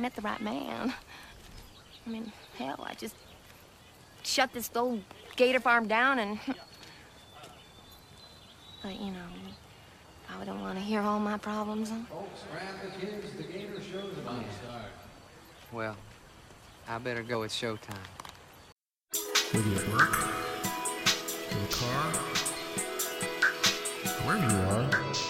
met the right man. I mean, hell, I just shut this old gator farm down and. But, you know, I don't want to hear all my problems. Folks, grab the kids. The gator show's about to start. Well, I better go. It's showtime. Maybe at work, in the car, wherever you are.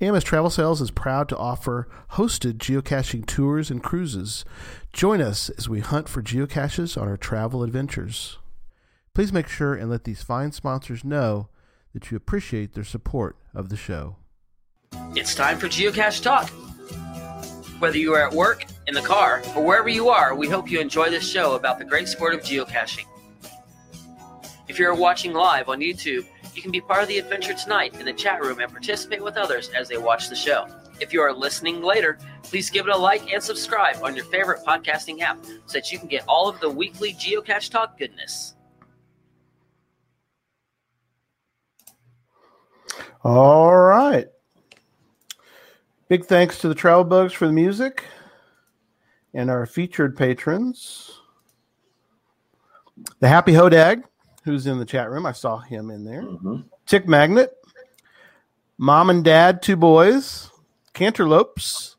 AMS Travel Sales is proud to offer hosted geocaching tours and cruises. Join us as we hunt for geocaches on our travel adventures. Please make sure and let these fine sponsors know that you appreciate their support of the show. It's time for Geocache Talk. Whether you are at work, in the car, or wherever you are, we hope you enjoy this show about the great sport of geocaching. If you're watching live on YouTube, you can be part of the adventure tonight in the chat room and participate with others as they watch the show. If you are listening later, please give it a like and subscribe on your favorite podcasting app so that you can get all of the weekly Geocache Talk goodness. All right. Big thanks to the Travel Bugs for the music and our featured patrons. The Happy Hodag, who's in the chat room. I saw him in there. Mm-hmm. Tick Magnet, Mom and Dad, two boys, Canterlopes,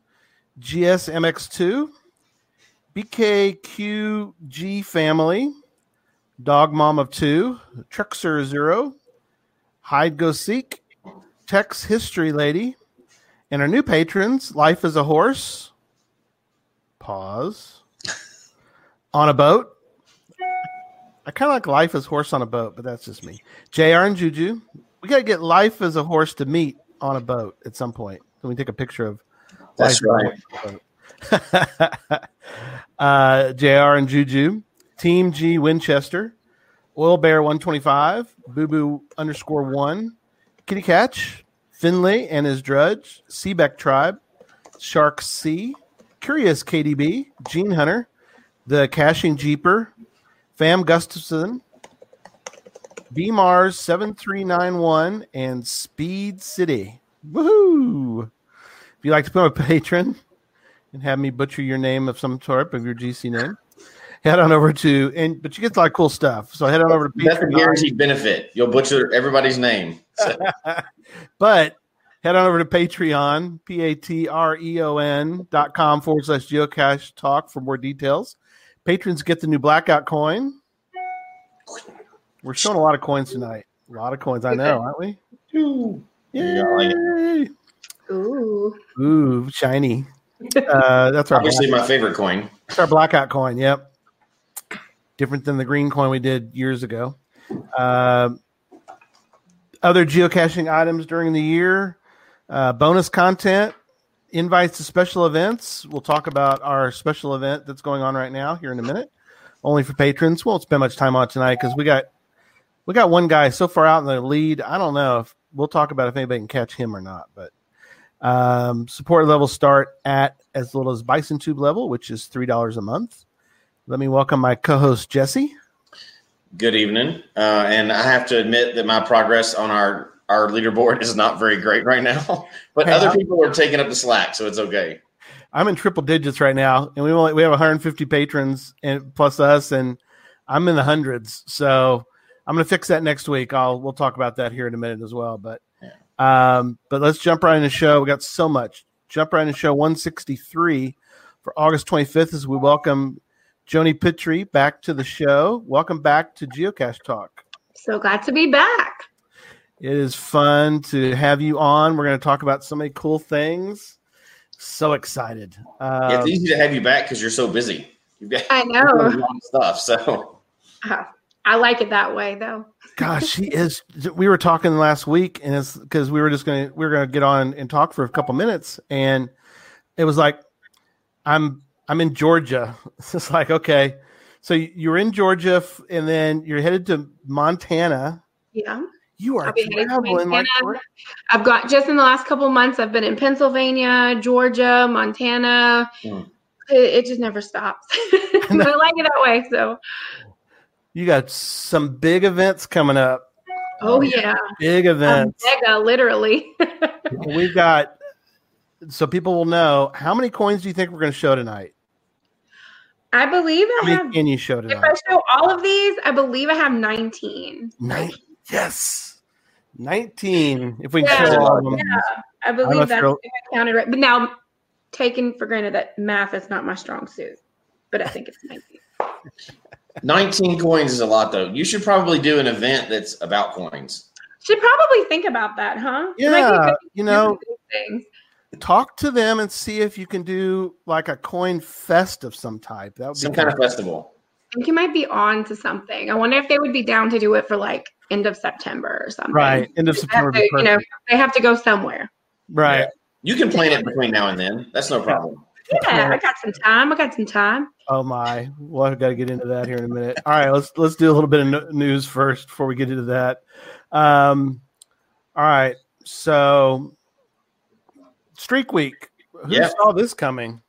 GSMX2, BKQG family, Dog Mom of Two, Truxer Zero, Hide Go Seek, Tex History Lady, and our new patrons, Life is a Horse, Pause, On a Boat. I kind of like Life as Horse on a Boat, but that's just me. JR and Juju. We got to get Life as a Horse to meet on a boat at some point. Can we take a picture of That's Life as on a boat? uh, JR and Juju. Team G Winchester. Oil Bear 125. Boo Boo underscore one. Kitty Catch. Finley and his Drudge. Seabeck Tribe. Shark C. Curious KDB. Gene Hunter. The Caching Jeeper. Fam Gustafson. B Mars 7391 and Speed City. Woohoo! If you'd like to become a patron and have me butcher your name of some sort of your GC name, head on over to and but you get a lot of cool stuff. So head on over to That's a guaranteed benefit. You'll butcher everybody's name. So, but head on over to Patreon, P A T R E O N dot com forward slash geocache talk for more details. Patrons get the new blackout coin. We're showing a lot of coins tonight. A lot of coins, I know, aren't we? Yeah, Yay! Ooh. Ooh, shiny. Uh, that's our obviously black- my favorite coin. It's our blackout coin. Yep. Different than the green coin we did years ago. Um other geocaching items during the year, uh, bonus content, invites to special events. We'll talk about our special event that's going on right now here in a minute. Only for patrons. We won't spend much time on tonight because we got we got one guy so far out in the lead. I don't know if we'll talk about if anybody can catch him or not, but um, support levels start at as little as Bison Tube level, which is three dollars a month. Let me welcome my co-host Jesse. Good evening. Uh, and I have to admit that my progress on our our leaderboard is not very great right now. But Hey, other I'm- people are taking up the slack, so it's okay. I'm in triple digits right now, and we only we have 150 patrons and plus us, and I'm in the hundreds. So I'm going to fix that next week. I'll we'll talk about that here in a minute as well. But um, but let's jump right in the show. We got so much. Jump right in the show 163 for August 25th as we welcome Joni Pitry back to the show. Welcome back to Geocache Talk. So glad to be back. It is fun to have you on. We're going to talk about so many cool things. So excited. Yeah, it's Um, easy to have you back because you're so busy. You've got I you've a know. lot of stuff. So Uh, I like it that way, though. gosh, she is. We were talking last week, and it's because we were just going to we were going to get on and talk for a couple minutes, and it was like, I'm I'm in Georgia. It's just like okay, so you're in Georgia, and then you're headed to Montana. Yeah. You are I'll be headed to traveling like. I've got just in the last couple months, I've been in Pennsylvania, Georgia, Montana. Hmm. It, it just never stops. I like it that way. So, you got some big events coming up. oh, yeah. Big events. mega, literally. We've got so people will know how many coins do you think we're going to show tonight? I believe I have, can you show if? I show all of these, I believe I have 19. Nine. Yes, nineteen. If we can Yeah. show all of them. Yeah, I believe a that's thrill- if I counted right. But now, taken for granted that math is not my strong suit, but I think it's 19. 19 coins is a lot, though. You should probably do an event that's about coins. Should probably think about that, huh? It might be Yeah, good you know, things. talk to them and see if you can do like a coin fest of some type. That would be Some kind of cool. festival. I think you might be on to something. I wonder if they would be down to do it for like end of September or something. right. End of September. to, you know, they have to go somewhere. Right. You can plan it between now and then. That's no problem. Yeah, I got some time. I got some time. Oh my. Well, I've got to get into that here in a minute. All right, let's let's do a little bit of news first before we get into that. Um, all right. So, Streak Week. Who Yep. saw this coming?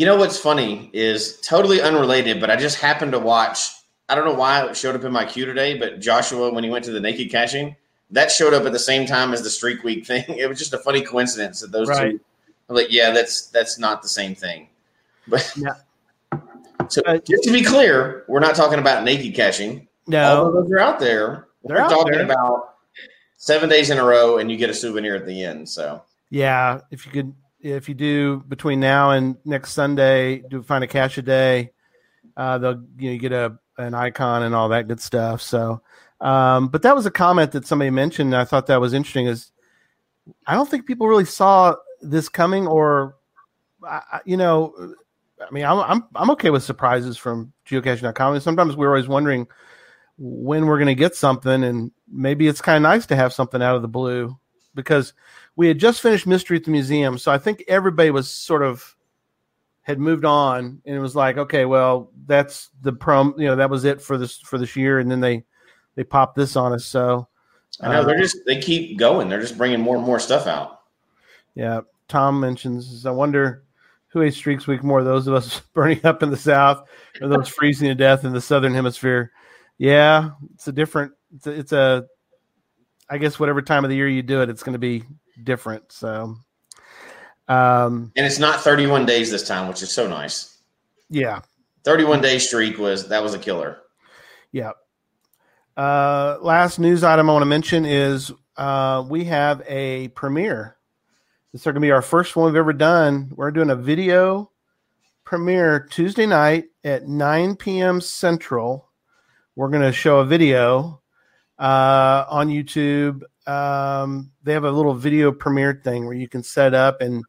You know what's funny is totally unrelated, but I just happened to watch. I don't know why it showed up in my queue today, but Joshua, when he went to the naked caching, that showed up at the same time as the Streak Week thing. It was just a funny coincidence that those Right. two. I'm like, yeah, that's that's not the same thing. But Yeah. so Uh, just to be clear, we're not talking about naked caching. No. Although those are out there, They're we're out talking there. about seven days in a row, and you get a souvenir at the end. So Yeah, if you could, if you do between now and next Sunday, do find a cache a day. Uh, they'll you know you get a an icon and all that good stuff. So, um, but that was a comment that somebody mentioned. I thought that was interesting. Is I don't think people really saw this coming, or you know, I mean, I'm I'm I'm okay with surprises from geocaching.com. And sometimes we're always wondering when we're going to get something, and maybe it's kind of nice to have something out of the blue because we had just finished Mystery at the Museum, so I think everybody was sort of had moved on, and it was like, okay, well, that's the prom, you know, that was it for this for this year, and then they they popped this on us. So I know uh, they're just they keep going. They're just bringing more and more stuff out. yeah. Tom mentions, I wonder who ate Streaks Week more, those of us burning up in the South or those freezing to death in the Southern Hemisphere. Yeah, it's a different. It's a, it's a I guess whatever time of the year you do it, it's going to be different. So. Um, And it's not 31 days this time, which is so nice. yeah, 31 day streak was that was a killer. Yeah. Uh, last news item I want to mention is uh, we have a premiere. This is going to be our first one we've ever done. We're doing a video premiere Tuesday night at 9 p.m. Central. We're going to show a video uh, on YouTube. Um, they have a little video premiere thing where you can set up and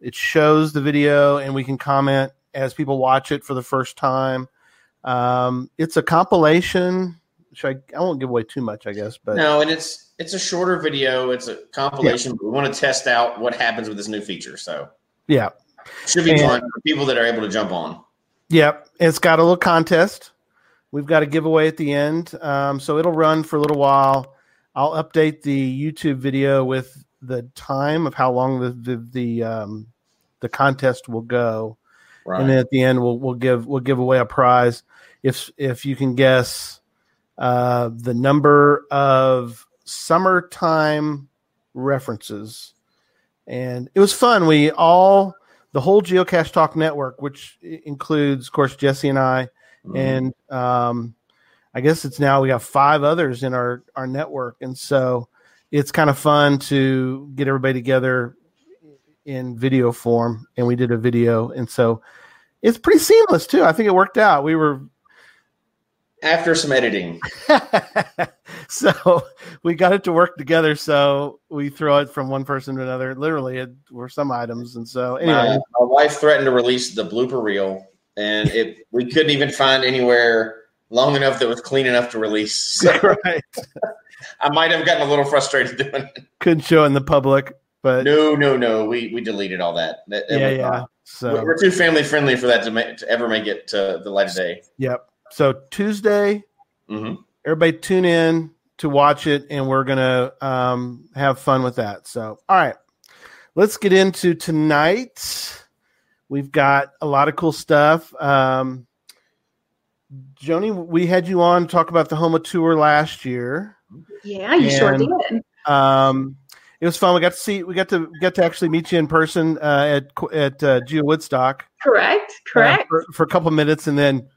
it shows the video and we can comment as people watch it for the first time. Um, it's a compilation. Should I, I won't give away too much, I guess, but No, and it's it's a shorter video. It's a compilation. But we want to test out what happens with this new feature. So yeah, should be And- fun for people that are able to jump on. Yep, it's got a little contest. We've got a giveaway at the end, um, so it'll run for a little while. I'll update the YouTube video with the time of how long the the the, um, the contest will go, Right. and then at the end we'll we'll give we'll give away a prize if if you can guess uh, the number of summertime references. And it was fun. We all the whole Geocache Talk network, which includes, of course, Jesse and I, Mhm. and um, I guess it's now we got five others in our our network, and so it's kind of fun to get everybody together in video form. And we did a video, and so It's pretty seamless too. I think it worked out. We were After some editing, so we got it to work together. So we throw it from one person to another. Literally, it were some items, and so my, my wife threatened to release the blooper reel, and it we couldn't even find anywhere long enough that was clean enough to release. So right. I might have gotten a little frustrated doing it. couldn't show it in the public, but No, no, no. We we deleted all that. That- that yeah, was yeah. So We're too family friendly for that to, make, to ever make it to the light of day. Yep. So Tuesday, hmm everybody tune in to watch it, and we're gonna um, have fun with that. So, all right, let's get into tonight. We've got a lot of cool stuff. Um, Joni, we had you on to talk about the Houma tour last year. Yeah, you sure did. Um, it was fun. We got to see. We got to get to actually meet you in person uh, at at uh, Geo Woodstock. Correct. uh, Correct. for, for a couple minutes, and then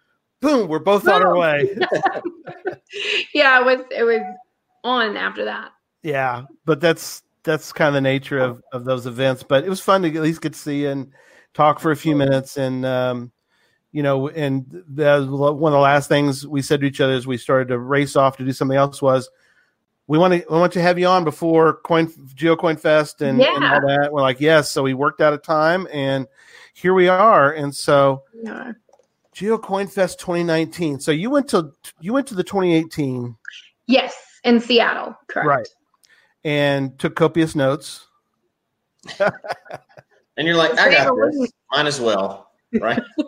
boom, we're both on our way. yeah, it was it was on after that. Yeah, but that's that's kind of the nature of of those events. But it was fun to at least get to see you and talk for a few minutes, and um, you know, and that was one of the last things we said to each other as we started to race off to do something else was. We want to we want to have you on before Coin Geo Coin Fest and, and all that. We're like, yes. So we worked out a time, and here we are. And so Yeah. Geo Coin Fest 2019. So you went to you went to the 2018, Yes, in Seattle. Correct. right? And took copious notes. And you're like, I got this. Might as well, right?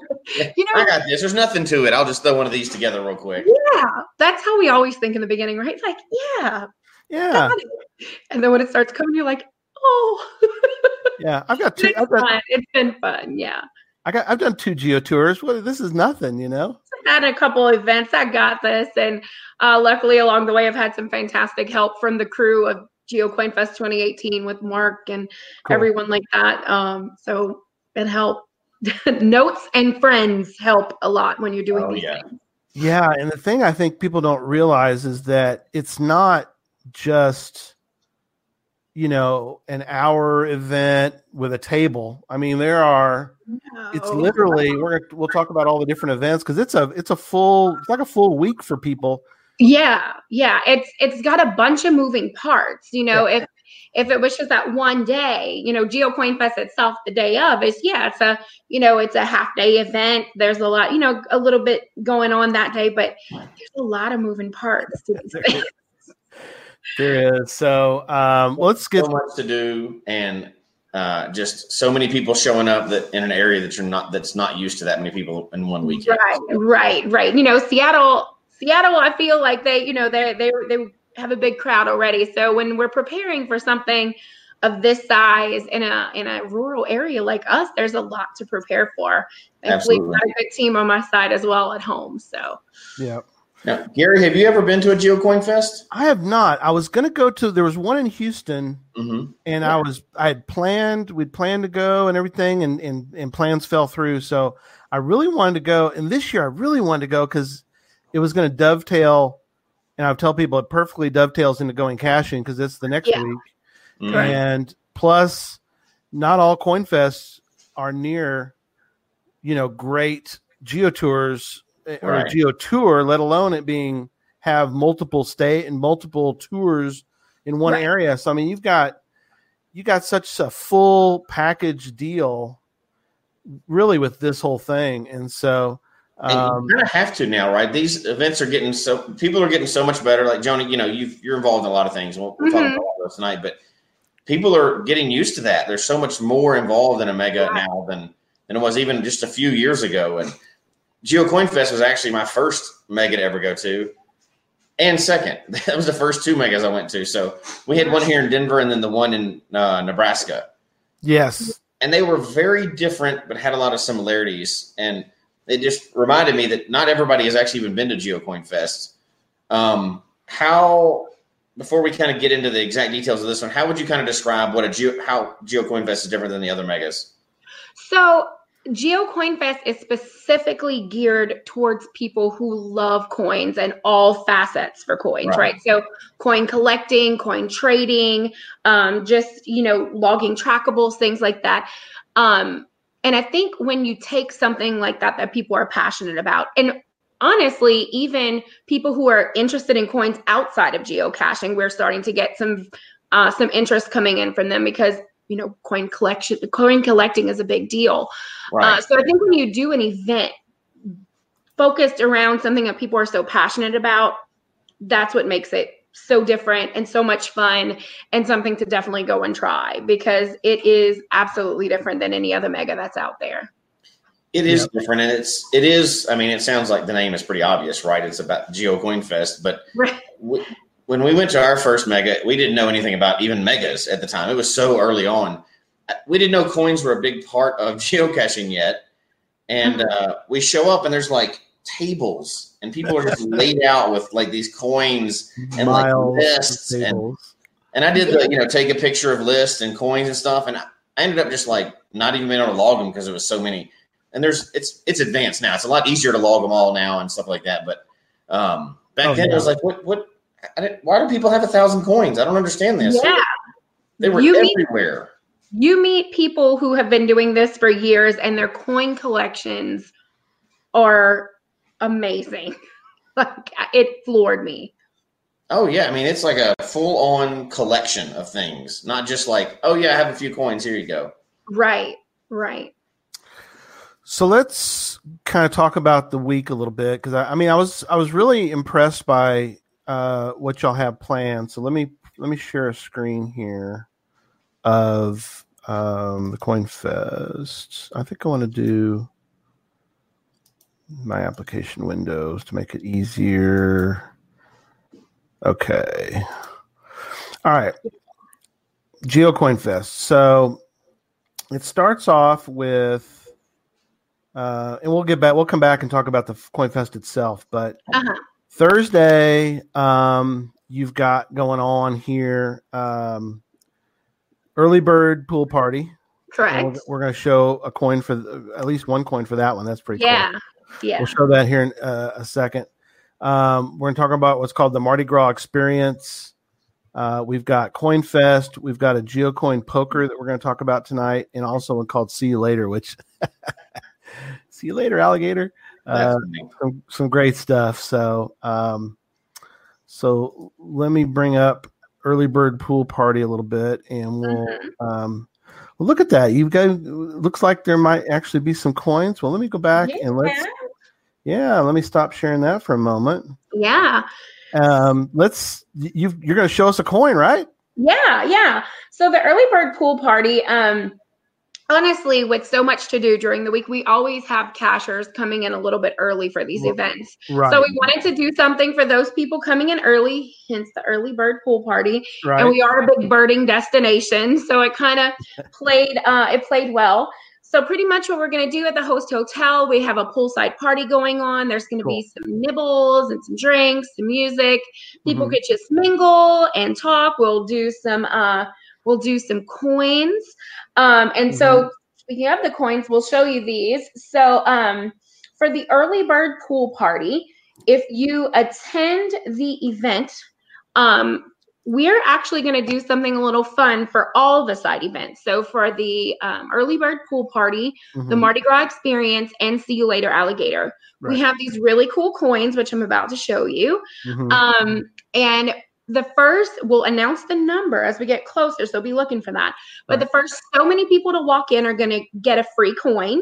You know, I got this. There's nothing to it. I'll just throw one of these together real quick. yeah, that's how we always think in the beginning, right? Like, yeah, Yeah, and then when it starts coming, you're like, oh, yeah. I've got two. it's I've got. It's been fun. Yeah. I got I've done two geo tours. Well, this is nothing, you know. I've had a couple events. I got this, and uh, luckily along the way, I've had some fantastic help from the crew of GeoCoin Fest 2018 with Mark and Cool. everyone like that. Um, so it helped. Notes and friends help a lot when you're doing Oh, these yeah. things. Yeah, and the thing I think people don't realize is that it's not just you know an hour event with a table. I mean, there are it's Oh. literally we're gonna, we'll talk about all the different events because it's a it's a full it's like a full week for people. Yeah, yeah. It's it's got a bunch of moving parts. You know, if if it was just that one day, you know, GeoCoin Fest itself, the day of is yeah, it's a you know, it's a half day event. There's a lot, you know, a little bit going on that day, but there's a lot of moving parts to these things. There is so um, well, let's get So much to do, and uh, just so many people showing up that in an area that you're not that's not used to that many people in one weekend. Right, right, right. You know, Seattle, Seattle. I feel like they, you know, they they they have a big crowd already. So when we're preparing for something of this size in a in a rural area like us, there's a lot to prepare for. Thankfully, Absolutely. I've got a good team on my side as well at home. So yeah. Now, Gary, have you ever been to a GeoCoin Fest? I have not. I was gonna go to. There was one in Houston, Mm-hmm. and I was. I had planned. We'd planned to go and everything, and and and plans fell through. So I really wanted to go, and this year I really wanted to go because it was going to dovetail. And I tell people it perfectly dovetails into going caching because it's the next Yeah. week. Mm-hmm. And plus, not all coin fests are near, you know, great geo tours eh, or Right. a geo tour, let alone it being have multiple state and multiple tours in one Right. area. So I mean, you've got you got such a full package deal, really, with this whole thing. And so, And um, you kind of have to now, right? These events are getting so people are getting so much better. Like Joni, you know, you you're involved in a lot of things. We'll, we'll talk Mhm. about all those tonight, but people are getting used to that. There's so much more involved in a mega Right. now than than it was even just a few years ago. And Geo Coin Fest was actually my first mega to ever go to, and second. That was the first two megas I went to. So we had one here in Denver, and then the one in uh, Nebraska yes, and they were very different but had a lot of similarities and it just reminded me that not everybody has actually even been to geocoin fest um, how before we kind of get into the exact details of this one how would you kind of describe what a geo how geocoin fest is different than the other megas So GeoCoin Fest is specifically geared towards people who love coins and all facets for coins, Right. right? So coin collecting, coin trading, um, just you know, logging trackables, things like that. Um, And I think when you take something like that that people are passionate about, and honestly, even people who are interested in coins outside of geocaching, we're starting to get some uh, some interest coming in from them because you know coin collection, coin collecting is a big deal. Right. Uh, so I think when you do an event focused around something that people are so passionate about, that's what makes it so different and so much fun and something to definitely go and try because it is absolutely different than any other mega that's out there. It is different, and it's it is. I mean, it sounds like the name is pretty obvious, right? It's about Geo Coin Fest, but Right. w- when we went to our first mega, we didn't know anything about even megas at the time. It was so early on. We didn't know coins were a big part of geocaching yet, and uh, we show up and there's like tables, and people are just laid out with like these coins and like lists and and I did the, you know, take a picture of lists and coins and stuff, and I ended up just like not even being able to log them because there was so many. And there's it's it's advanced now. It's a lot easier to log them all now and stuff like that. But um, back Oh, then, yeah. it was like, what what? I didn't, why do people have a thousand coins? I don't understand this. Yeah. They were You mean- everywhere. You meet people who have been doing this for years and their coin collections are amazing. Like it floored me. Oh yeah, I mean it's like a full on collection of things, not just like, oh yeah, I have a few coins. Here you go. Right. Right. So let's kind of talk about the week a little bit because I, I mean I was I was really impressed by uh, what y'all have planned. So let me let me share a screen here of um, the Coin Fest. I think I want to do my application windows to make it easier. Okay. All right. GeoCoin Fest. So it starts off with uh, and we'll get back. We'll come back and talk about the Coin Fest itself. But Uh-huh. Thursday, um, you've got going on here um, early bird pool party. And Correct. We're, we're going to show a coin for the, at least one coin for that one. That's pretty cool. Yeah. cool. Yeah. We'll show that here in uh, a second. Um, we're going to talk about what's called the Mardi Gras experience. Uh, we've got Coin Fest. We've got a GeoCoin poker that we're going to talk about tonight, and also one called See You Later, which see you later, alligator. Uh, That's some, some great stuff. So, um, so let me bring up early bird pool party a little bit, and we'll um, well, look at that. You've got looks like there might actually be some coins. Well, let me go back and let's yeah, let me stop sharing that for a moment. Yeah. Um, let's you you're going to show us a coin, right? Yeah, yeah. So the early bird pool party, um, honestly, with so much to do during the week, we always have cachers coming in a little bit early for these Right. events. Right. So we wanted to do something for those people coming in early, hence the early bird pool party. right. And we are a big birding destination, so it kind of played uh, it played well. So pretty much what we're going to do at the host hotel, we have a poolside party going on. There's going to be some nibbles and some drinks, some music. People Mhm. could just mingle and talk. We'll do some uh we'll do some coins. Um and so speaking of the coins, we'll show you these. So um for the early bird pool party, if you attend the event, um we're actually going to do something a little fun for all the side events. So for the um, early bird pool party, the Mhm. Mardi Gras experience, and see you later, alligator. We have these really cool coins, which I'm about to show you. Mhm. Um, and the first, we'll announce the number as we get closer, so be looking for that. But the first so many people to walk in are going to get a free coin.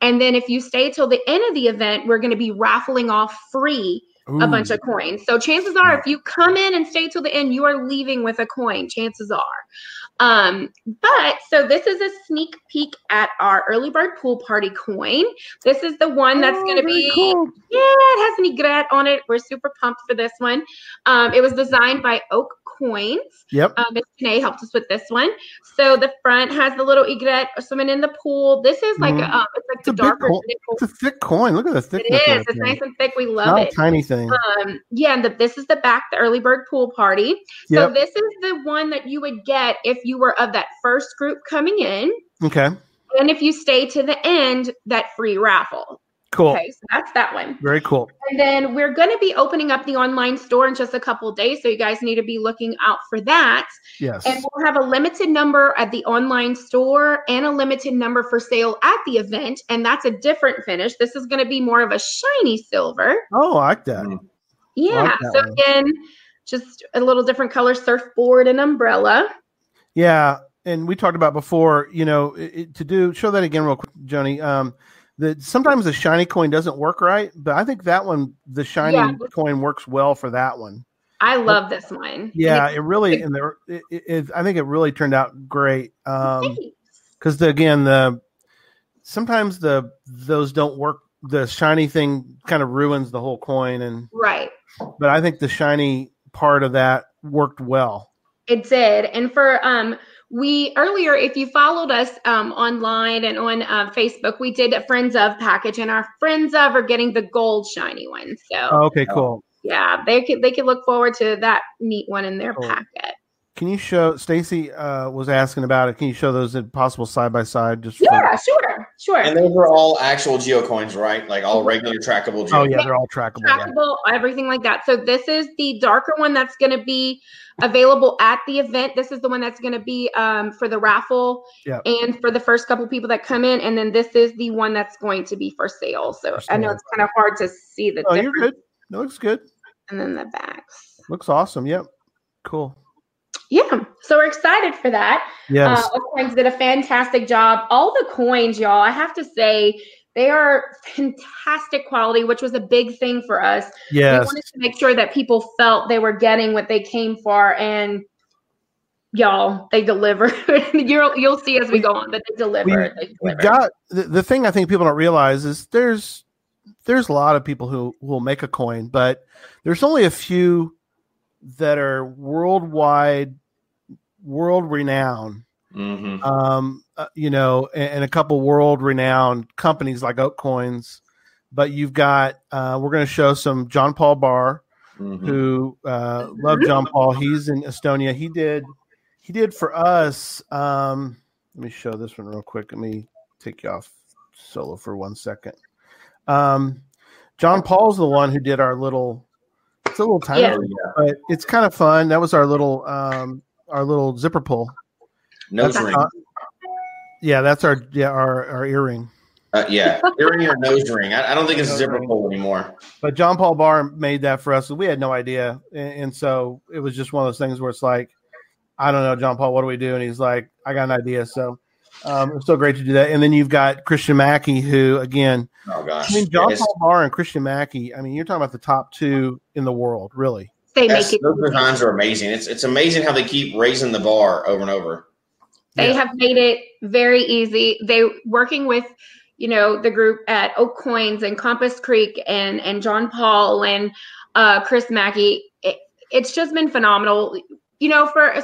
And then if you stay till the end of the event, we're going to be raffling off free a bunch of coins. So chances are, if you come in and stay till the end, you are leaving with a coin. Chances are. Um, but so this is a sneak peek at our early bird pool party coin. This is the one that's Oh, going to be cool. yeah, it has an egret on it. We're super pumped for this one. Um, it was designed by Oak Coins. Yep. Uh, Miss Janae helped us with this one. So the front has the little egret swimming in the pool. This is like Mhm. a, um, it's like It's the a darker. nickel. It's a thick coin. Look at the It thickness. of is. It's nice and thick. We love Not it. a tiny thing. Um, yeah, and the, this is the back, the early bird pool party. So Yep. this is the one that you would get if you were of that first group coming in, Okay. and if you stay to the end, that free raffle. Cool. Okay, so that's that one. Very cool. And then we're going to be opening up the online store in just a couple days. So you guys need to be looking out for that. Yes. And we'll have a limited number at the online store and a limited number for sale at the event. And that's a different finish. This is going to be more of a shiny silver. Oh, I like that. Mm. Yeah. that so one. again, just a little different color surfboard and umbrella. Yeah, and we talked about before. You know, it, it- to do show that again real quick, Joni. Um, that sometimes the shiny coin doesn't work right, but I think that one, the shiny Yeah. coin, works well for that one. I love this one. Yeah, And it really and there, it, it, it- I think it really turned out great. Um, because the again the sometimes the those don't work. The shiny thing kind of ruins the whole coin, and right. but I think the shiny part of that worked well. It did. And for um we earlier, if you followed us um online and on uh, Facebook, we did a friends of package, and our friends of are getting the gold shiny one. So Oh, okay, cool. yeah, they could they could look forward to that neat one in their Cool. packet. Can you show Stacy uh, was asking about it? Can you show those in possible side by side? Just for- Yeah, sure, sure. And those are all actual geocoins, right? Like all regular trackable oh yeah, they're all trackable. yeah. trackable, everything like that. So this is the darker one that's going to be available at the event. This is the one that's going to be um, for the raffle Yeah. and for the first couple people that come in. And then this is the one that's going to be for sale. So For I know it's kind of hard to see the Oh, you're good. It looks good. And then the backs. Looks awesome. Yep. Cool. Yeah. So we're excited for that. Yes. Uh, did a fantastic job. All the coins, y'all, I have to say, they are fantastic quality, which was a big thing for us. We wanted to make sure that people felt they were getting what they came for, and y'all, they delivered. you'll you'll see as we go on that they delivered. they we got the, the thing I think people don't realize is there's there's a lot of people who will make a coin, but there's only a few that are worldwide, world renowned. hmm Um, uh, you know, and, and a couple world renowned companies like Oak Coins. But you've got uh, we're going to show some John Paul Barr, hmm who uh, love John Paul. He's in Estonia. He did he did for us. Um, let me show this one real quick. Let me take you off solo for one second. Um, John Paul's the one who did our little. It's a little tiny, Yeah. but it's kind of fun. That was our little um, our little zipper pull. Nose That's ring. not- yeah, that's our yeah our, our earring. Uh, yeah, earring or nose ring. I, I don't think it's a Nose zipper ring. pull anymore. But John Paul Barr made that for us. We had no idea, and, and so it was just one of those things where it's like, I don't know, John Paul, what do we do? And he's like, I got an idea. So um, it's so great to do that. And then you've got Christian Mackey, who again, Oh gosh, I mean, John Yes. Paul Barr and Christian Mackey. I mean, you're talking about the top two in the world, really. they That's- make it. those designs are amazing. It's it's amazing how they keep raising the bar over and over. They Yeah. have made it very easy. They working with, you know, the group at Oak Coins and Compass Creek and and John Paul and uh, Chris Mackey. It, it's just been phenomenal. You know, for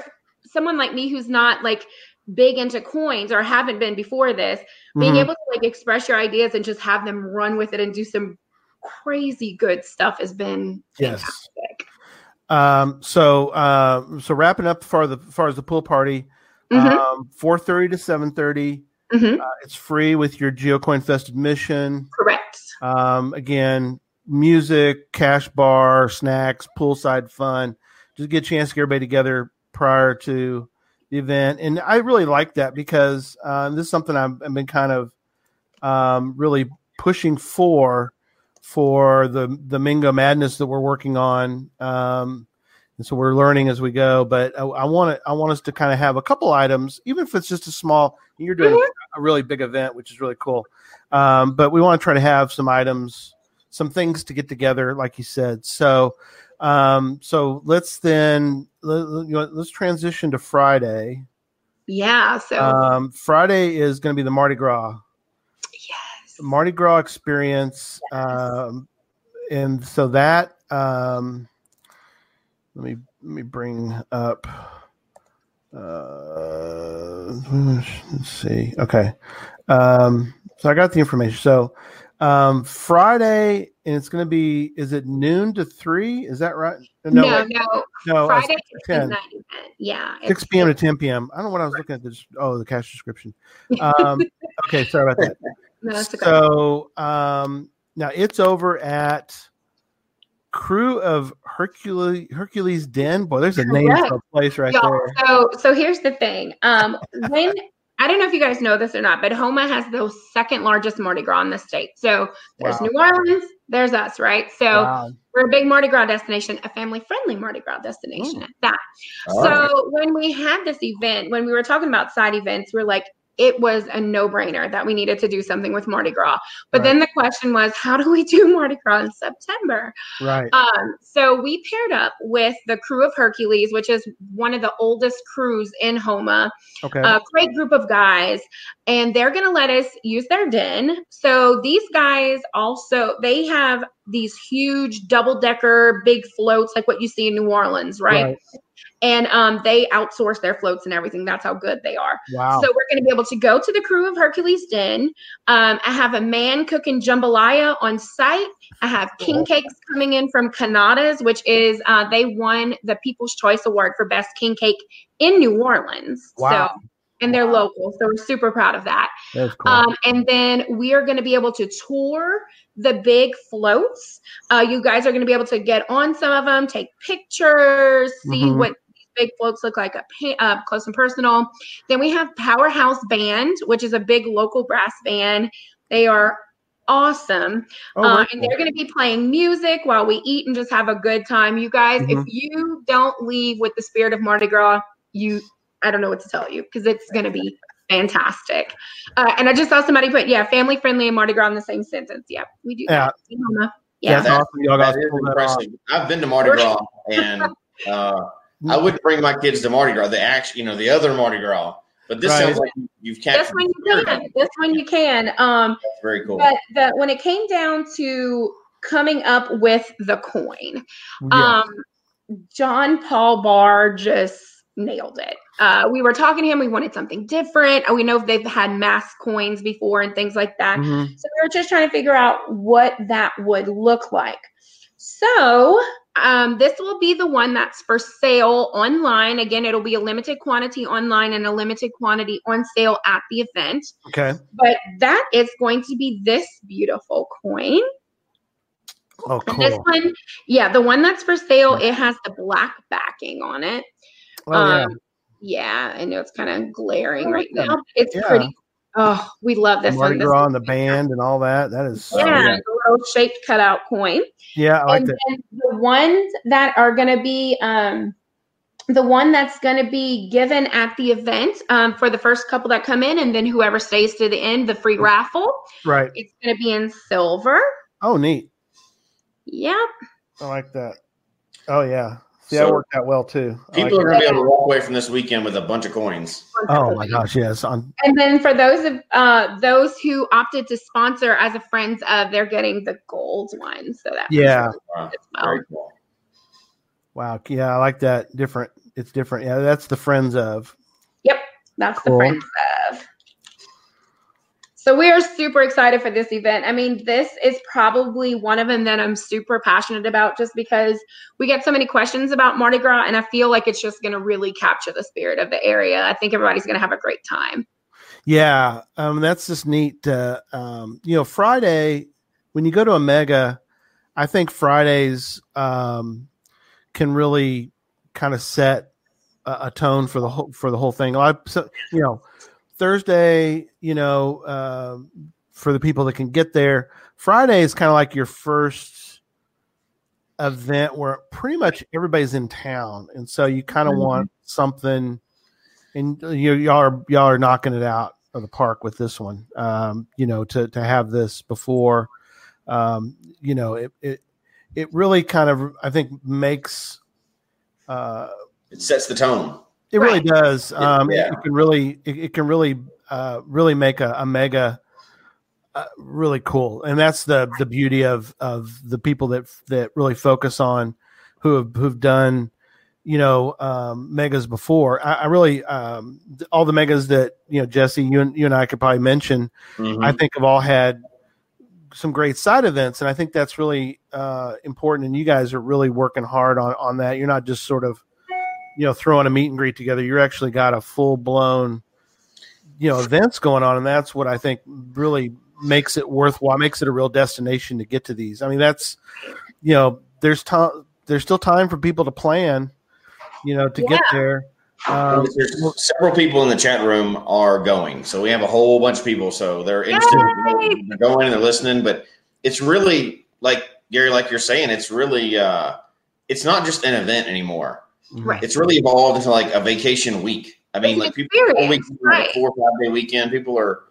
someone like me who's not like big into coins or haven't been before this, being Mhm. able to like express your ideas and just have them run with it and do some crazy good stuff has been Yes. fantastic. Um, so uh, so wrapping up for the far as the pool party, Mhm. um, four thirty to seven thirty. Mhm. Uh, it's free with your GeoCoin Fest admission. Correct. Um, again, music, cash bar, snacks, poolside fun. Just get a chance to get everybody together prior to event, and I really like that because uh, this is something I've, I've been kind of um, really pushing for for the the Mingo Madness that we're working on. Um, and so we're learning as we go. But I, I want to I want us to kind of have a couple items, even if it's just a small. You're doing a really big event, which is really cool. Um, but we want to try to have some items, some things to get together, like you said. So, um, so let's then let, you know, let's transition to Friday. Yeah. So Um, Friday is going to be the Mardi Gras. yes. Mardi Gras experience. Um, and so that um, let me let me bring up. Uh, let's see. Okay, um, so I got the information. So um, Friday, and it's going to be. Is it noon to three? Is that right? No, wait, no. no. uh, Friday the 10. event. Yeah. 6 p.m. to 10 p.m. I don't know what I was looking at. This. Oh, the cache description. Um, okay, sorry about that. No, that's. So, um, now it's over at Krewe of Hercules Hercules Den. Boy, there's a name Correct. for a place right Y'all, there. so so here's the thing. Um, when I don't know if you guys know this or not, but Houma has the second largest Mardi Gras in the state. So there's Wow. New Orleans, there's us, right? So Wow. we're a big Mardi Gras destination, a family friendly Mardi Gras destination mm. at that. All so right. when we had this event, when we were talking about side events, we're like, it was a no brainer that we needed to do something with Mardi Gras. But Right. then the question was, how do we do Mardi Gras in September? Right. Um, so we paired up with the krewe of Hercules, which is one of the oldest krewes in Houma, Okay. a great group of guys, and they're going to let us use their den. So these guys also they have these huge double decker big floats like what you see in New Orleans, right? Right. And um, they outsource their floats and everything. That's how good they are. Wow. So we're going to be able to go to the krewe of Hercules Den. Um, I have a man cooking jambalaya on site. I have king cakes coming in from Cannata's, which is uh, they won the People's Choice Award for best king cake in New Orleans. Wow. So, and they're local, so we're super proud of that. Cool. Um, and then we are going to be able to tour the big floats. Uh, you guys are going to be able to get on some of them, take pictures, see Mhm. what big floats look like up pa- uh, close and personal. Then we have Powerhouse Band, which is a big local brass band. They are awesome. oh, Uh, and they're going to be playing music while we eat and just have a good time. You guys, Mhm. if you don't leave with the spirit of Mardi Gras, you, I don't know what to tell you because it's going to be fantastic. Uh, and I just saw somebody put, yeah, family friendly and Mardi Gras in the same sentence. Yeah, we do. Yeah. that. Yeah. That's awesome. Y'all That got is pull that I've been to Mardi Gras, and uh, I wouldn't bring my kids to Mardi Gras. The act, you know, the other Mardi Gras. But this Right. sounds like you've This captured. one the you can. it. This one you can. Um, That's very cool. but the, when it came down to coming up with the coin, Yeah. um john paul barr just nailed it uh we were talking to him we wanted something different we know they've had mass coins before and things like that Mhm. so we were just trying to figure out what that would look like so um, this will be the one that's for sale online again it'll be a limited quantity online and a limited quantity on sale at the event Okay. but that is going to be this beautiful coin Oh, and this one, yeah, the one that's for sale, it has the black backing on it. Oh, yeah. Um, yeah, I know it's kind of glaring right now. It's Yeah. pretty. Oh, we love this Mardi one. Gras and the band and all that. That is. Oh, yeah, little shaped cutout coin. Yeah, I like and that. the ones that are going to be um, the one that's going to be given at the event um, for the first couple that come in, and then whoever stays to the end, the free raffle. Right. It's going to be in silver. Oh, neat. Yep. I like that. Oh, yeah. See, So- that worked out well too. People like are going to be able to walk away from this weekend with a bunch of coins. Oh my gosh, yes. On And then for those of uh, those who opted to sponsor as a friends of, they're getting the gold one. So that Yeah. Wow. well. Very cool. wow, yeah, I like that. Different. It's different. Yeah, that's the friends of. Yep, that's Cool. the friends of. So we are super excited for this event. I mean, this is probably one of them that I'm super passionate about, just because we get so many questions about Mardi Gras, and I feel like it's just going to really capture the spirit of the area. I think everybody's going to have a great time. Yeah, um, that's just neat. Uh, um, you know, Friday when you go to a mega, I think Fridays um, can really kind of set a, a tone for the whole for the whole thing. So, you know, Thursday, you know, um for the people that can get there, Friday is kind of like your first event where pretty much everybody's in town, and so you kind of Mhm. want something and you y'all are y'all are knocking it out of the park with this one. Um, you know, to to have this before, um, you know, it it it really kind of I think makes uh, It sets the tone. It really Right. does. Um, yeah. It, it can really it, it can really uh, really make a, a mega. Uh, really cool, and that's the the beauty of of the people that that really focus on who have who've done you know um, megas before. I, I really um, all the megas that you know Jesse, you and you and I could probably mention. Mhm. I think have all had some great side events, and I think that's really uh, important. And you guys are really working hard on on that. You're not just sort of you know throwing a meet and greet together. You're actually got a full blown you know events going on, and that's what I think really makes it worthwhile, makes it a real destination to get to these. I mean, that's you know, there's time, there's still time for people to plan, you know, to get there. Um, There's several people in the chat room are going, so we have a whole bunch of people. So they're interested. Yay! They're going and they're listening, but it's really like Gary, like you're saying, it's really uh, it's not just an event anymore. Right. It's really evolved into like a vacation week. I mean, It's like an people all week, right. four or five day weekend. People are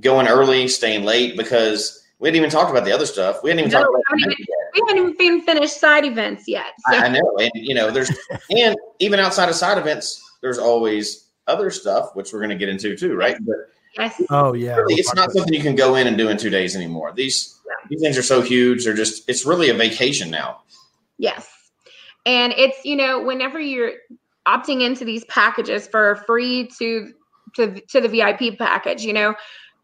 going early, staying late because we hadn't even talked about the other stuff. We hadn't even No, talked about. haven't even- we haven't even finished side events yet. So. I, I know, and you know, there's and even outside of side events, there's always other stuff which we're going to get into too, right? But yes. oh yeah, really, it's not something you can go in and do in two days anymore. These these things are so huge; they're just it's really a vacation now. Yes. And it's, you know, whenever you're opting into these packages for free to to to the VIP package, you know,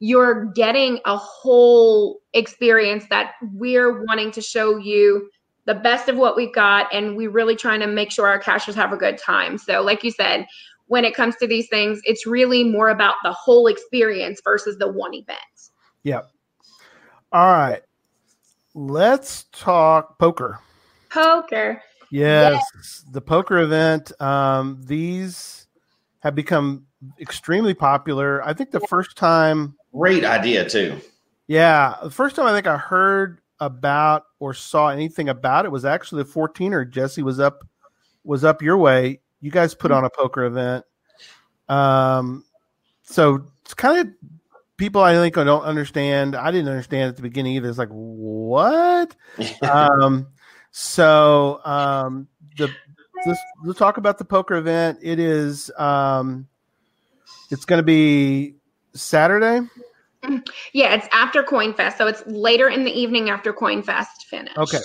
you're getting a whole experience that we're wanting to show you the best of what we've got and we're really trying to make sure our cachers have a good time. So like you said, when it comes to these things, it's really more about the whole experience versus the one event. Yep. All right. Let's talk poker. Poker. Yes, the poker event. Um, these have become extremely popular. I think the first time, Great idea too. yeah, the first time I think I heard about or saw anything about it was actually the 14er. Jesse was up was up your way. You guys put on a poker event. Um, so it's kind of people I think I don't understand. I didn't understand at the beginning either. It's like what? um, so um, the let's, let's talk about the poker event. It is um, it's going to be Saturday. Yeah, it's after Coin Fest, so it's later in the evening after Coin Fest finished. Okay.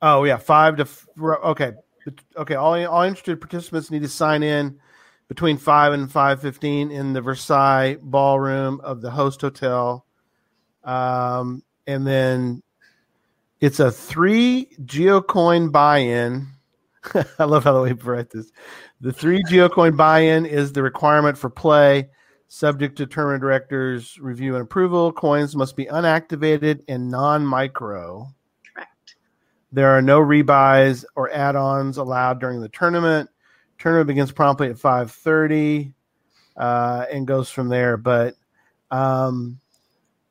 Oh yeah, five to f- okay, okay. All all interested participants need to sign in between five and five fifteen in the Versailles ballroom of the host hotel, um, and then it's a three geocoin buy-in. I love how the way you write this. The three geocoin buy-in is the requirement for play. Subject to tournament directors review and approval. Coins must be unactivated and non-micro. Correct. There are no rebuys or add-ons allowed during the tournament. Tournament begins promptly at 5:30 uh, and goes from there. But um,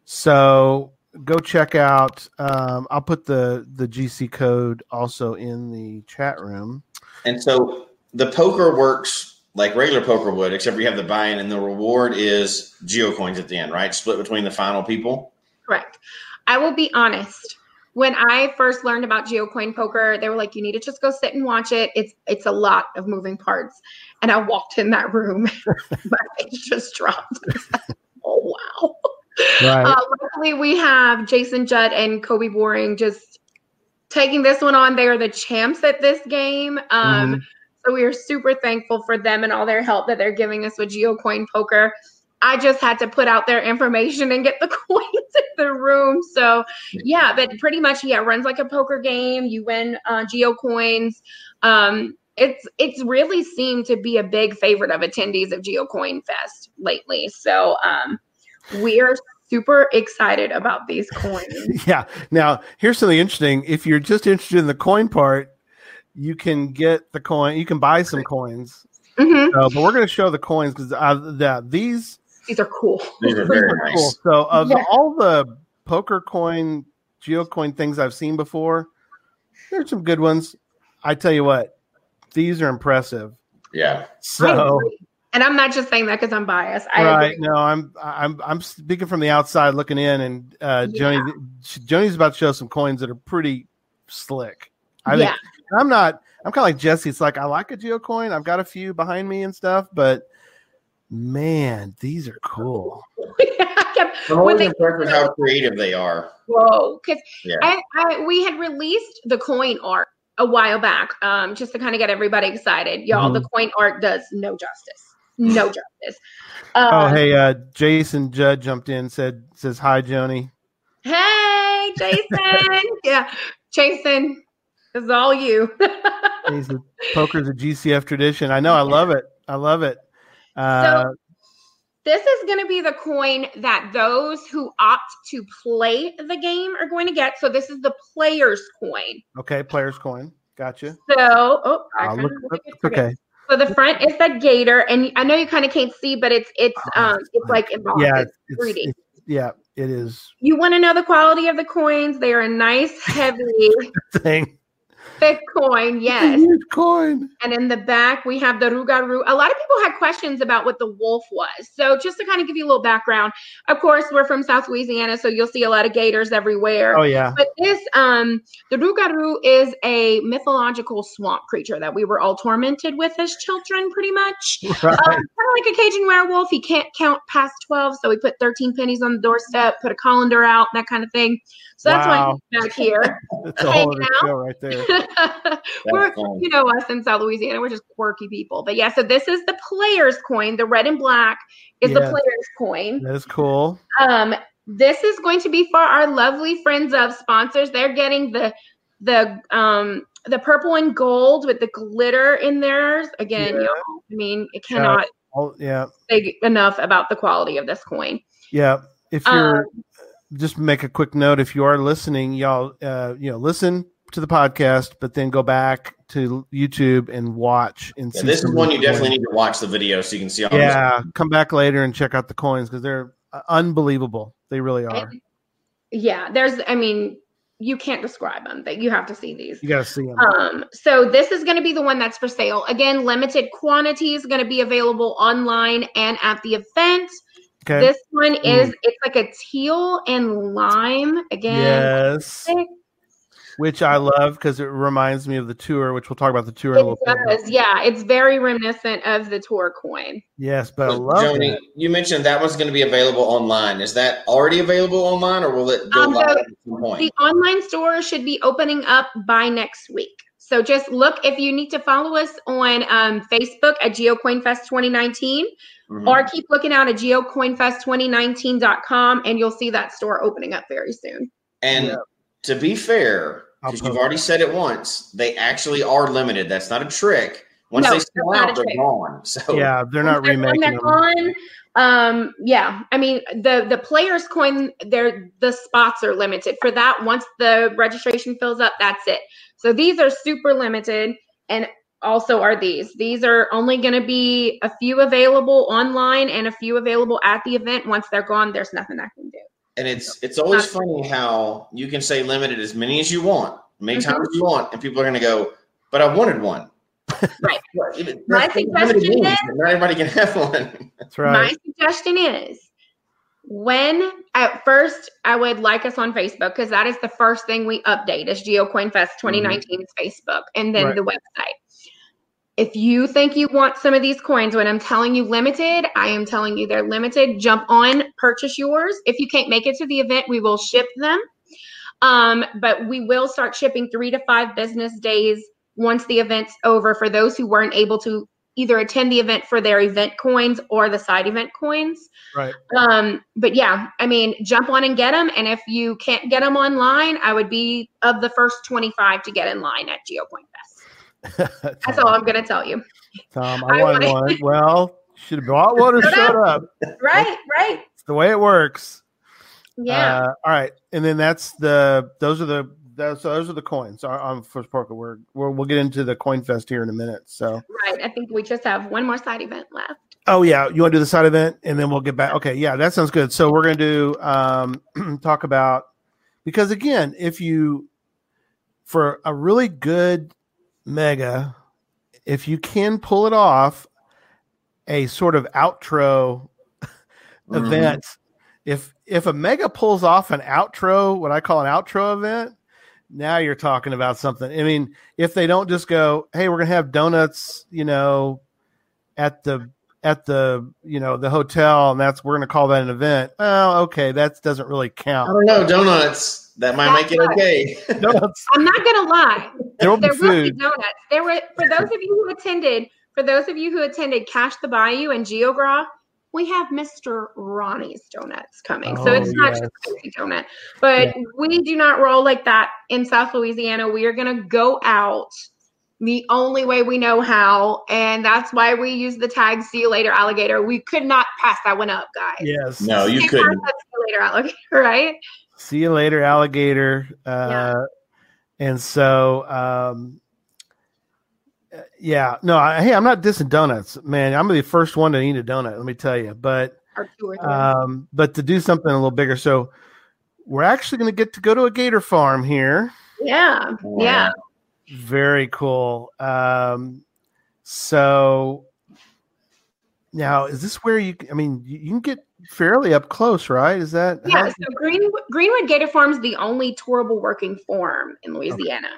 so go check out. Um, I'll put the the GC code also in the chat room. And so the poker works like regular poker would, except you have the buy-in, and the reward is geocoins at the end, right? Split between the final people. Correct. I will be honest. When I first learned about GeoCoin poker, they were like, "You need to just go sit and watch it. It's it's a lot of moving parts." And I walked in that room, my face just dropped. oh wow! Right. Uh, luckily, we have Jason Judd and Kobe Boring just taking this one on. They are the champs at this game. Um, Mhm. So we are super thankful for them and all their help that they're giving us with GeoCoin Poker. I just had to put out their information and get the coins in the room. So yeah, but pretty much yeah, runs like a poker game. You win uh, GeoCoins. Um, it's it's really seemed to be a big favorite of attendees of GeoCoin Fest lately. So um, we are super excited about these coins. Yeah. Now, here's something interesting. If you're just interested in the coin part, you can get the coin. You can buy some coins. Mhm. Uh, but we're going to show the coins because uh, the, these These are cool. These are very nice. cool. So of Yeah. all the poker coin, geocoin things I've seen before, there's some good ones. I tell you what, these are impressive. Yeah. I So agree. And I'm not just saying that because I'm biased. I right, agree. no, I'm I'm I'm speaking from the outside looking in, and uh, Joni Joni's about to show some coins that are pretty slick. I yeah. think I'm not. I'm kind of like Jesse. It's like I like a geocoin. I've got a few behind me and stuff, but man, these are cool. Kept- I'm when always they- impressed with how creative they are. Whoa, because Yeah. I, I we had released the coin art a while back, um, just to kind of get everybody excited. Y'all, the coin art does no justice, no justice. Uh, Oh, hey, uh, Jason Judd jumped in. said says hi, Joni. hey, Jason, yeah, Jason, this is all you. He said, Poker's a GCF tradition. I know. I love it. I love it. Uh, This is going to be the coin that those who opt to play the game are going to get. So this is the player's coin. Okay, player's coin. Gotcha. So, oh, I look, look okay. So the front is the gator, and I know you kind of can't see, but it's it's um it's like embossed. Yeah, it's it's, 3D. it's- yeah, it is You want to know the quality of the coins? They are a nice, heavy, thing. Thick coin. Yes. Coin. And in the back, we have the Rugaru. A lot of people had questions about what the wolf was. So, just to kind of give you a little background, of course, we're from South Louisiana, so you'll see a lot of gators everywhere. Oh yeah. But this, um, the Rugaru is a mythological swamp creature that we were all tormented with as children, pretty much. Right. Um, kind of like a Cajun werewolf. He can't count past 12, so we put 13 pennies on the doorstep, put a colander out, that kind of thing. So that's why I'm back here. That's a whole other show right there. we're, fun. you know, us in South Louisiana, we're just quirky people. But yeah, so this is the player's coin. The red and black is the player's coin. That is cool. Um, this is going to be for our lovely friends of sponsors. They're getting the the um the purple and gold with the glitter in theirs. Again, Yeah. y'all, I mean, it cannot Oh yeah, say enough about the quality of this coin. yeah. If Um, you're just make a quick note, if you are listening, y'all, uh, you know, listen to the podcast, but then go back to YouTube and watch and Yeah, see. this is one the you definitely need to watch the video so you can see all this. Yeah, come back later and check out the coins because they're uh, unbelievable. They really are. Yeah, there's I mean, you can't describe them. That you have to see these. You got to see them. Um, so this is going to be the one that's for sale. Again, limited quantities going to be available online and at the event. Okay. This one is it's like a teal and lime. Again, yes. Which I love because it reminds me of the tour, which we'll talk about the tour in a it little bit. does. Yeah, it's very reminiscent of the tour coin. Yes, but I love Joni, that. you mentioned that one's going to be available online. Is that already available online, or will it go Um, live the- at some point? The online store should be opening up by next week. So just look if you need to follow us on um, Facebook at GeoCoinFest 2019 Mhm. or keep looking out at geocoinfest2019.com and you'll see that store opening up very soon. And Yeah. to be fair, I'll because you've already said it once, they actually are limited. That's not a trick. Once No, they sell out, they're trick. gone. So Yeah, they're not When remaking they're them. gone, um, yeah. I mean, the the players coin, they're the spots are limited for that. Once the registration fills up, that's it. So these are super limited, and also are these. These are only going to be a few available online and a few available at the event. Once they're gone, there's nothing I can do. and it's it's always funny how you can say limited as many as you want, many Mhm. times as you want, and people are going to go, "But I wanted one." Right. My that's what limited suggestion is- Not everybody can have one. That's right. My suggestion is when at first I would like us on Facebook because that is the first thing we update is GeoCoinFest 2019's Facebook and then Right. the website. If you think you want some of these coins, when I'm telling you limited, I am telling you they're limited. Jump on, purchase yours. If you can't make it to the event, we will ship them. Um, but we will start shipping three to five business days once the event's over for those who weren't able to either attend the event for their event coins or the side event coins. Right. Um, but yeah, I mean, jump on and get them. And if you can't get them online, I would be of the first 25 to get in line at GeoCoin Fest. That's all I'm going to tell you. Tom, I, I wanted one. Well, should have bought one or Shut up. Right, right. It's the way it works. Yeah. Uh, all right, and then that's the those are the those, so those are the coins on, First Parker. We're, we're we'll get into the Coin Fest here in a minute. So, right. I think we just have one more side event left. oh yeah, you want to do the side event, and then we'll get back. Okay, yeah, that sounds good. So we're gonna do um, talk about because again, if you for a really good mega, if you can pull it off, a sort of outro Mhm. event. If if a mega pulls off an outro, what I call an outro event, now you're talking about something. I mean, if they don't just go, "Hey, we're gonna have donuts," you know, at the at the you know the hotel, and that's we're gonna call that an event. Well, okay, that doesn't really count. I don't know donuts. That might make it okay. Donuts, I'm not going to lie. there will be there will be donuts. There were for those of you who attended. For those of you who attended Cache the Bayou and Geogra, we have Mr. Ronnie's donuts coming. so Oh, it's not yes. just Crazy donut, but we do not roll like that in South Louisiana. We are going to go out the only way we know how, and that's why we use the tag "See you later, alligator." We could not pass that one up, guys. Yes. No, you Can't couldn't. pass that "See you later, alligator," right? See you later, alligator. Uh, And so, um, yeah, no, I, hey, I'm not dissing donuts, man. I'm the first one to eat a donut. Let me tell you, but Or two or three. um, but to do something a little bigger. So we're actually going to get to go to a gator farm here. yeah, yeah. Very cool. Um, so now, is this where you? I mean, you, you can get fairly up close, right? Is that? Yeah, how- so Greenwood, Greenwood Gator Farm is the only tourable working farm in Louisiana.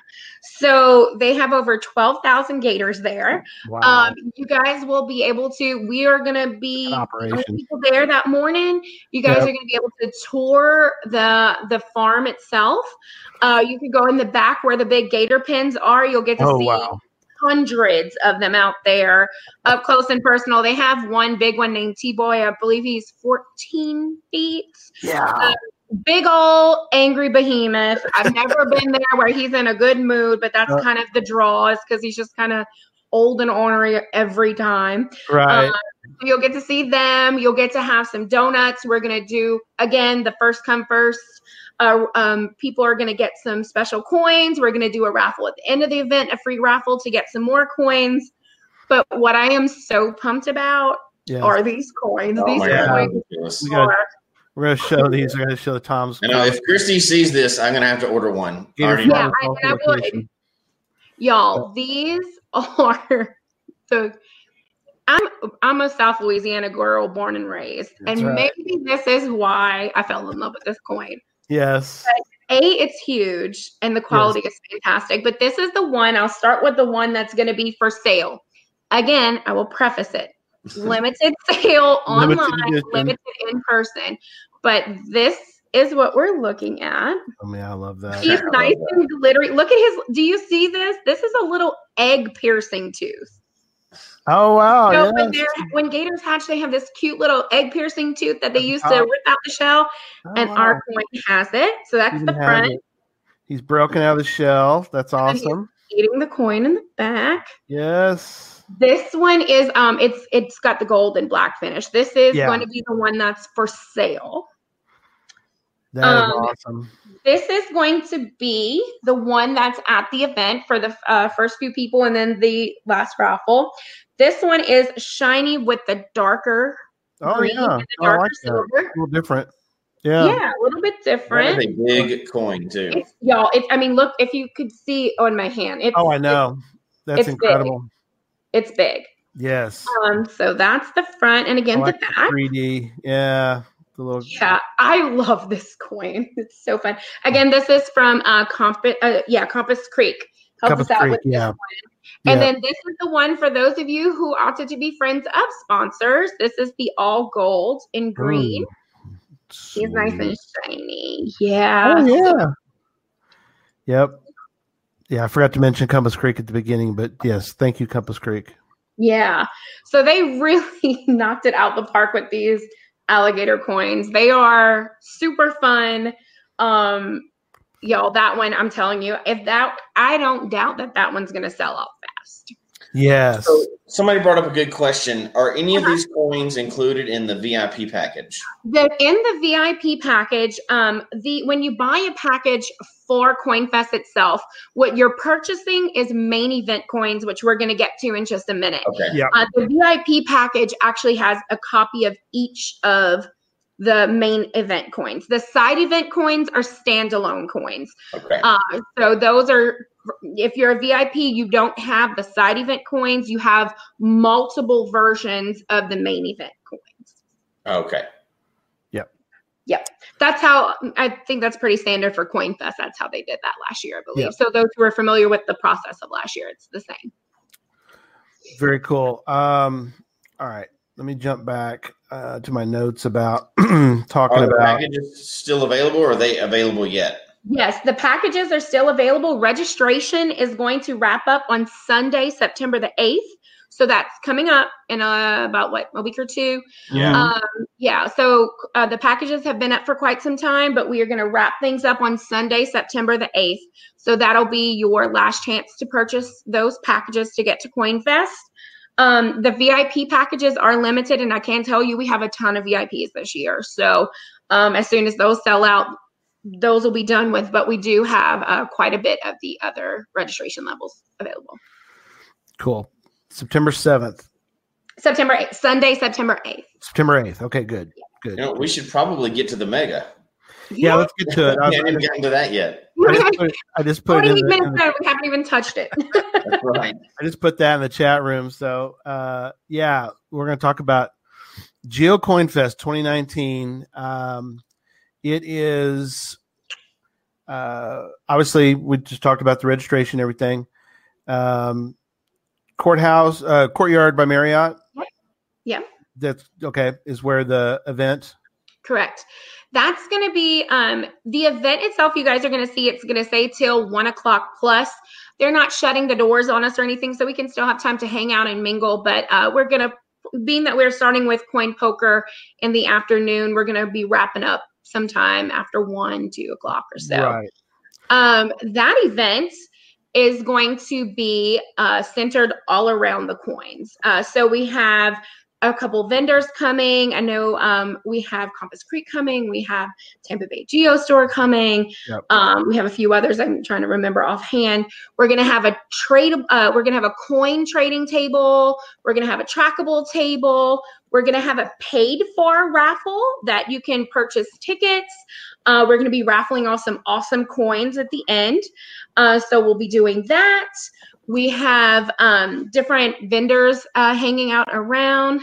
So they have over 12,000 gators there. wow. Um, you guys will be able to, we are going to be An the only operation. people there that morning. You guys Yep. are going to be able to tour the the farm itself. Uh, you can go in the back where the big gator pens are. You'll get to Oh see wow. Hundreds of them out there up close and personal. They have one big one named T Boy. I believe he's 14 feet. Yeah. Big old angry behemoth. I've never been there where he's in a good mood, but that's Uh. kind of the draw, is because he's just kind of old and ornery every time. Right. Um, you'll get to see them. You'll get to have some donuts. We're gonna do again the first come first. Uh, um, people are gonna get some special coins. We're gonna do a raffle at the end of the event, a free raffle to get some more coins. But what I am so pumped about yeah. are these coins. Oh these coins ridiculous. we are. We're gonna show these. We're gonna show the Tom's. I know if Christy sees this, I'm gonna have to order one. Gator Already Yeah, I- I would. y'all. These are the. I'm I'm a South Louisiana girl, born and raised, That's and right. maybe this is why I fell in love with this coin. Yes. A, it's huge and the quality is fantastic. But this is the one, I'll start with the one that's going to be for sale. Again, I will preface it limited sale online, edition. limited in person. But this is what we're looking at. Oh, I mean, I love that. He's nice that. and glittery. Look at his. Do you see this? This is a little egg piercing tooth. Oh wow. So yes. when they're when gators hatch, they have this cute little egg piercing tooth that they use to rip out the shell, Oh, and wow. our coin has it. So that's Even the front. He's broken out of the shell. That's awesome. Eating the coin in the back. Yes. This one is um it's it's got the gold and black finish. This is Yeah. going to be the one that's for sale. That is Um, awesome. This is going to be the one that's at the event for the uh, first few people and then the last raffle. This one is shiny with the darker Oh green yeah. and the Oh, I darker like that. silver. A little different. Yeah. Yeah. a little bit That different. is a big coin too. It's y'all. It's I mean, look if you could see on my hand. It's Oh, I know. That's it's big. incredible. It's big. Yes. Um, so that's the front, and I again like the the back. 3D. Yeah. The little. Yeah, I love this coin. It's so fun. Again, this is from uh, Compass. Uh, yeah, Compass Creek. Helps Compass us out Creek, with this yeah. one. And Yeah. then this is the one for those of you who opted to be friends of sponsors. This is the all gold in green. He's nice and shiny. Yeah. Oh yeah. Yep. Yeah, I forgot to mention Compass Creek at the beginning, but yes, thank you, Compass Creek. Yeah. So they really knocked it out the park with these alligator coins. They are super fun. Um y'all that one I'm telling you if that I don't doubt that that one's going to sell out fast. Yes. So somebody brought up a good question. Are any Uh-huh. of these coins included in the VIP package? The in the VIP package, um, the when you buy a package for CoinFest itself, what you're purchasing is main event coins, which we're going to get to in just a minute. Okay. Yeah. Uh, the VIP package actually has a copy of each of the main event coins. The side event coins are standalone coins. Okay. Uh, so those are, if you're a VIP, you don't have the side event coins. You have multiple versions of the main event coins. Okay. Yep. Yep. That's how I think that's pretty standard for CoinFest. That's how they did that last year, I believe. Yep. So those who are familiar with the process of last year, it's the same. Very cool. Um, all right. Let me jump back uh, to my notes about talking Are the about packages still available or are they available yet? Yes, the packages are still available. Registration is going to wrap up on Sunday, September the 8th. So that's coming up in uh, about what a week or two. Yeah. Um, yeah. So uh, the packages have been up for quite some time, but we are going to wrap things up on Sunday, September the 8th. So that'll be your last chance to purchase those packages to get to CoinFest. Um, the VIP packages are limited, and I can tell you we have a ton of VIPs this year. So um, as soon as those sell out, those will be done with. But we do have uh, quite a bit of the other registration levels available. Cool. September 7th, September 8th, Sunday, September 8th. September 8th. Okay, good. Good. You Good. know, we should probably get to the mega. Yeah, let's get to it. I, We haven't even was- gotten to that yet. I just put, I just put it in the, minutes in the- we haven't even touched it. That's right. I just put that in the chat room. So, uh, yeah, we're going to talk about GeoCoin Fest 2019. Um, it is uh, obviously we just talked about the registration, and everything. Um, courthouse, uh, courtyard by Marriott. Yeah. That's okay. Is where the event. Correct. That's going to be um, the event itself. You guys are going to see it's going to say till one o'clock plus. They're not shutting the doors on us or anything, so we can still have time to hang out and mingle. But uh, we're going to, being that we're starting with coin poker in the afternoon, we're going to be wrapping up sometime after one, two o'clock or so. Right. Um, that event is going to be uh, centered all around the coins. Uh, so we have a couple vendors coming. I know um, we have Compass Creek coming. We have Tampa Bay Geo Store coming. Yep. Um, we have a few others. I'm trying to remember offhand. We're gonna have a trade. Uh, we're gonna have a coin trading table. We're gonna have a trackable table. We're gonna have a paid for raffle that you can purchase tickets. Uh, we're gonna be raffling off some awesome coins at the end. Uh, so we'll be doing that. We have um, different vendors uh, hanging out around.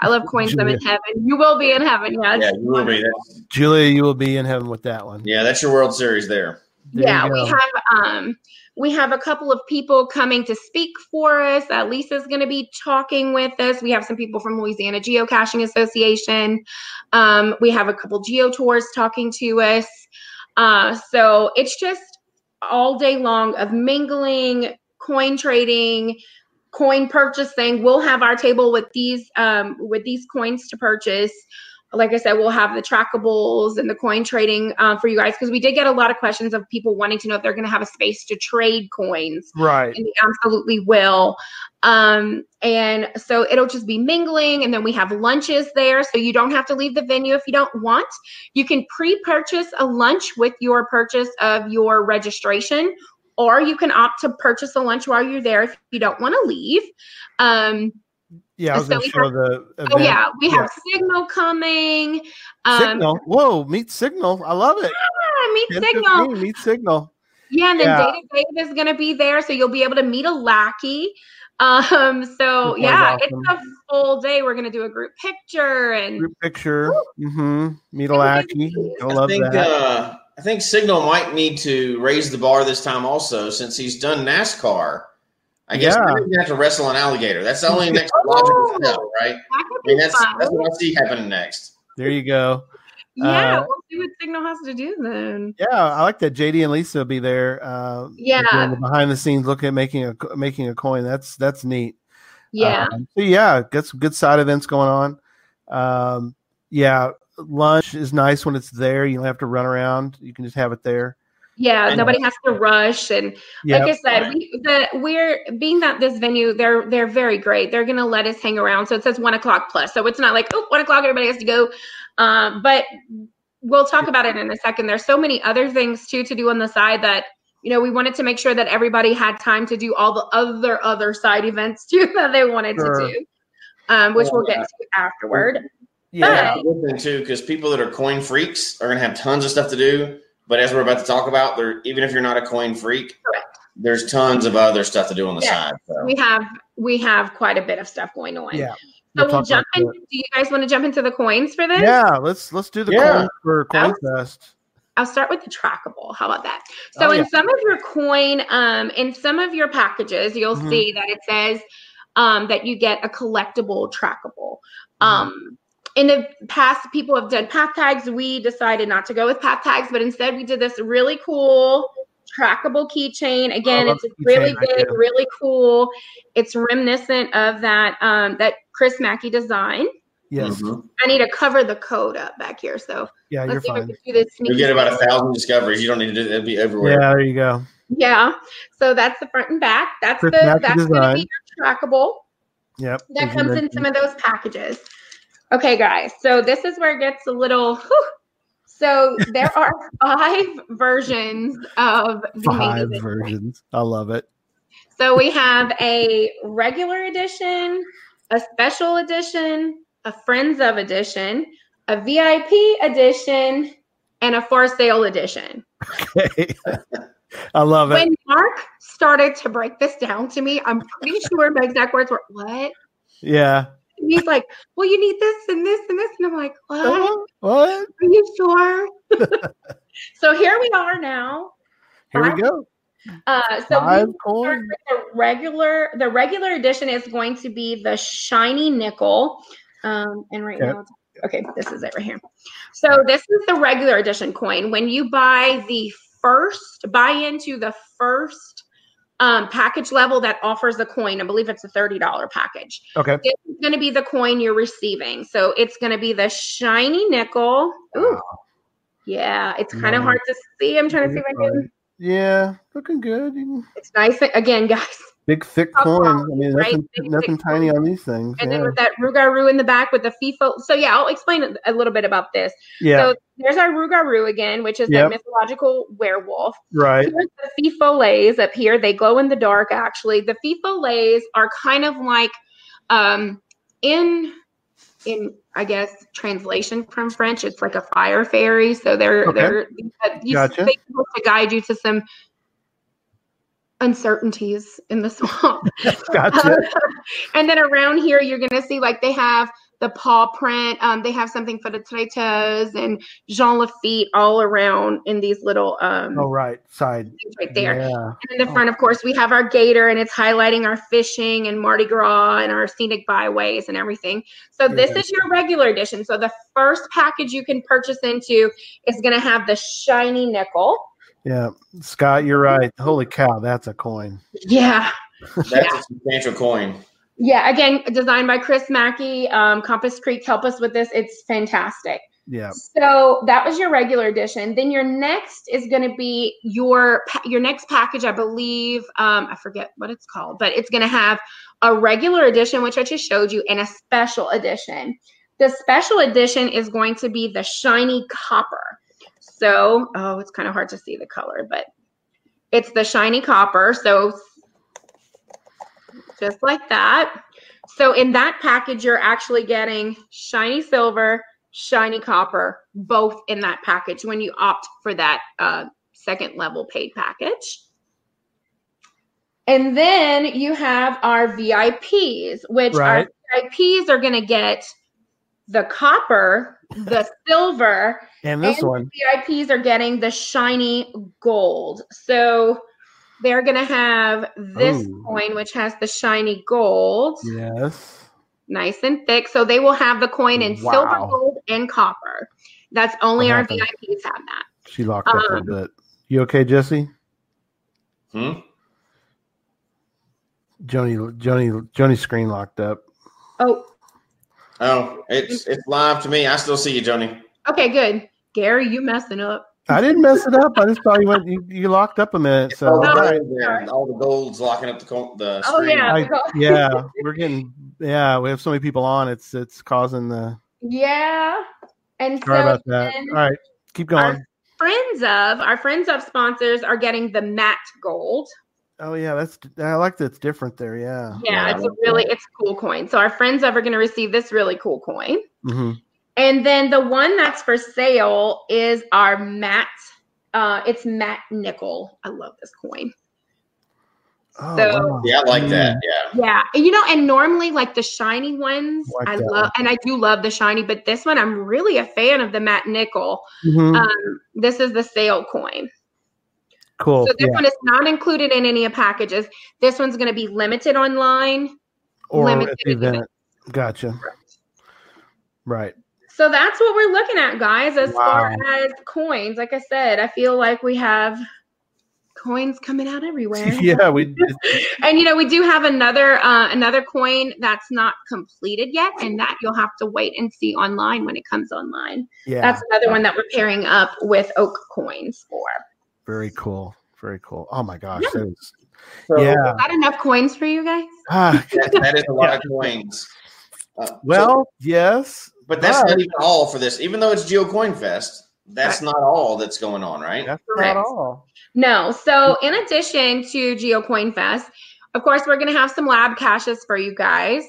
I love coins. I'm in heaven. You will be in heaven. Yes. Yeah, you will be. That's, Julia, you will be in heaven with that one. yeah, that's your World Series there. There yeah, we have um we have a couple of people coming to speak for us. Uh, Lisa's going to be talking with us. We have some people from Louisiana Geocaching Association. Um, we have a couple geo tours talking to us. Uh, so it's just all day long of mingling, coin trading, coin purchasing. We'll have our table with these um, with these coins to purchase like I said, we'll have the trackables and the coin trading um, for you guys because we did get a lot of questions of people wanting to know if they're going to have a space to trade coins, Right. and they absolutely will. Um, and so it'll just be mingling, and then we have lunches there, so you don't have to leave the venue if you don't want. You can pre-purchase a lunch with your purchase of your registration, or you can opt to purchase a lunch while you're there if you don't want to leave. Um, Yeah, I was So going to we show have- the event. oh yeah, we Yeah. have Signal coming. Um, Signal. Whoa, meet Signal. I love it. Yeah, meet 10, Signal. 15, meet Signal. Yeah, and then Yeah. Data Dave is going to be there, so you'll be able to meet a lackey. Um, so That yeah, sounds it's a full day. We're going to do a group picture and Group picture. Mm-hmm. Meet a lackey. is- I I love think that. uh, I think Signal might need to raise the bar this time also, since he's done NASCAR. I guess Yeah. he's going have to wrestle an alligator. That's the only next logical step, right? I mean, that's that's what I see happening next. there you go. yeah, uh, we'll see what Signal has to do then. Yeah, I like that. JD and Lisa will be there. Uh, Yeah. the behind the scenes, looking at making a making a coin. That's that's neat. Yeah, Um, so yeah, got some good side events going on. Um, yeah, lunch is nice when it's there. You don't have to run around. You can just have it there. yeah. and- Nobody has to rush and Yeah, like I said, we, the we're being that this venue, they're they're very great. They're gonna let us hang around. So it says one o'clock plus. So it's not like oh one o'clock everybody has to go. Um, but we'll talk about it in a second. There's so many other things too to do on the side that you know we wanted to make sure that everybody had time to do all the other other side events too that they wanted Sure. to do. Um, which we'll get to afterward. Yeah, That's a good thing too, because people that are coin freaks are going to have tons of stuff to do. But as we're about to talk about, there even if you're not a coin freak, Correct. there's tons of other stuff to do on the Yeah. side. So. We have we have quite a bit of stuff going on. yeah. So We'll we'll jump in. Do you guys want to jump into the coins for this? Yeah, let's let's do the Yeah. coin for Coin Fest. I'll start with the trackable. How about that? So Oh, in yeah. some of your coin, um, in some of your packages, you'll Mhm. see that it says um, that you get a collectible trackable. Mm-hmm. Um, in the past, people have done path tags. We decided not to go with path tags, but instead we did this really cool trackable keychain. Again, love it's a the really keychain big, idea. really cool. It's reminiscent of that um, that Chris Mackey design. Yes. Mhm. I need to cover the code up back here. So Yeah, you're let's see if I fine. can do this. You sneaky get about a thousand discoveries. You don't need to do that. It'll be everywhere. Yeah, there you go. Yeah. So that's the front and back. That's Chris the Mackey that's going to be your trackable. Yep. That comes in some of those packages. Okay, guys. So this is where it gets a little. whew. So there are five versions of the five versions. I love it. So we have a regular edition, a special edition, a Friends of edition, a VIP edition, and a for sale edition. Okay. I love it. When Mark started to break this down to me, I'm pretty sure my exact words were, What? yeah. And he's like, Well, you need this and this and this. And I'm like, What? Uh, what? Are you sure? so here we are now. Here we go. Uh, so we Five start coins. with the regular. The regular edition is going to be the shiny nickel. Um, and right Okay. now, okay, this is it right here. So this is the regular edition coin. When you buy the first, buy into the first um, package level that offers the coin. I believe it's a thirty dollar package. Okay. This is going to be the coin you're receiving. So it's going to be the shiny nickel. Ooh. Yeah, it's kind of Nice. hard to see. I'm trying to see if I can. Yeah, looking good. It's nice. Again, guys. Big thick coin. I mean, right? nothing, Big, nothing tiny coin. on these things. And yeah. then with that Rugaru in the back with the FIFO. So yeah, I'll explain a- little bit about this. yeah. So there's our Rugaru again, which is Yep. that mythological werewolf. right. Here's the fifolets up here. They glow in the dark. Actually, the fifolets are kind of like um, in in I guess translation from French. It's like a fire fairy. So they're Okay. they're you Gotcha. to guide you to some uncertainties in the swamp. Gotcha. and then around here, you're gonna see like they have the paw print. Um, they have something for the traiteurs and Jean Lafitte all around in these little um oh, right. Side. right there. Yeah. And in the front, of course, we have our gator, and it's highlighting our fishing and Mardi Gras and our scenic byways and everything. So this is your regular edition. So the first package you can purchase into is going to have the shiny nickel. Yeah. Scott, you're right. Holy cow, that's a coin. Yeah. That's a substantial coin. Yeah, again, designed by Chris Mackey. Um, Compass Creek help us with this. It's fantastic. Yeah. So that was your regular edition. Then your next is going to be your your next package. I believe um, I forget what it's called, but it's going to have a regular edition, which I just showed you, and a special edition. The special edition is going to be the shiny copper. So, oh, it's kind of hard to see the color, but it's the shiny copper. So just like that. So in that package, you're actually getting shiny silver, shiny copper, both in that package when you opt for that uh, second level paid package. And then you have our VIPs, which Right. our VIPs are going to get the copper, the silver, And this and one. VIPs are getting the shiny gold. So they're going to have this Ooh. coin, which has the shiny gold, Yes. nice and thick. So they will have the coin in silver, gold, and copper. That's only our? VIPs have that. She locked up a Um, bit. You okay, Jesse? Hmm? Joni, Joni, Joni's screen locked up. Oh, Oh, it's it's live to me. I still see you, Joni. okay, good. Gary, you messing up. I didn't mess it up. I just thought you went. You, you locked up a minute. So all, the Oh, I- all the gold's locking up the co- the Oh, screen. yeah. I- yeah, we're getting. Yeah, we have so many people on. It's it's causing the. Yeah. And Sorry so about that. All right, keep going. our friends of our friends of sponsors are getting the matte gold. Oh yeah, that's. I like that. It's different there. Yeah. Yeah, Yeah, it's I a like really it's a cool coin. So our friends of are going to receive this really cool coin. hmm And then the one that's for sale is our matte. Uh, it's matte nickel. I love this coin. Oh, So- wow. Yeah, I like Mm. that. Yeah. Yeah, and you know, and normally like the shiny ones, Like I that love, and I do love the shiny, but this one I'm really a fan of the matte nickel. Mhm. Um, this is the sale coin. cool. So this yeah. one is not included in any of packages. This one's going to be limited online. Or limited at the event. event. Gotcha. Right. So that's what we're looking at, guys. As far as coins, like I said, I feel like we have coins coming out everywhere. yeah, we and you know we do have another uh, another coin that's not completed yet, and that you'll have to wait and see online when it comes online. yeah. That's another one that we're pairing up with Oak Coins for. very cool. Very cool. Oh my gosh. that is- So, yeah. Is that enough coins for you guys? Ah, that, that is a lot of coins. Uh, so- well, yes. But that's but- not even all for this. Even though it's Geo Coin Fest, that's not all that's going on, right? That's Correct. not all. No. So in addition to GeoCoin Fest, of course, we're going to have some lab caches for you guys.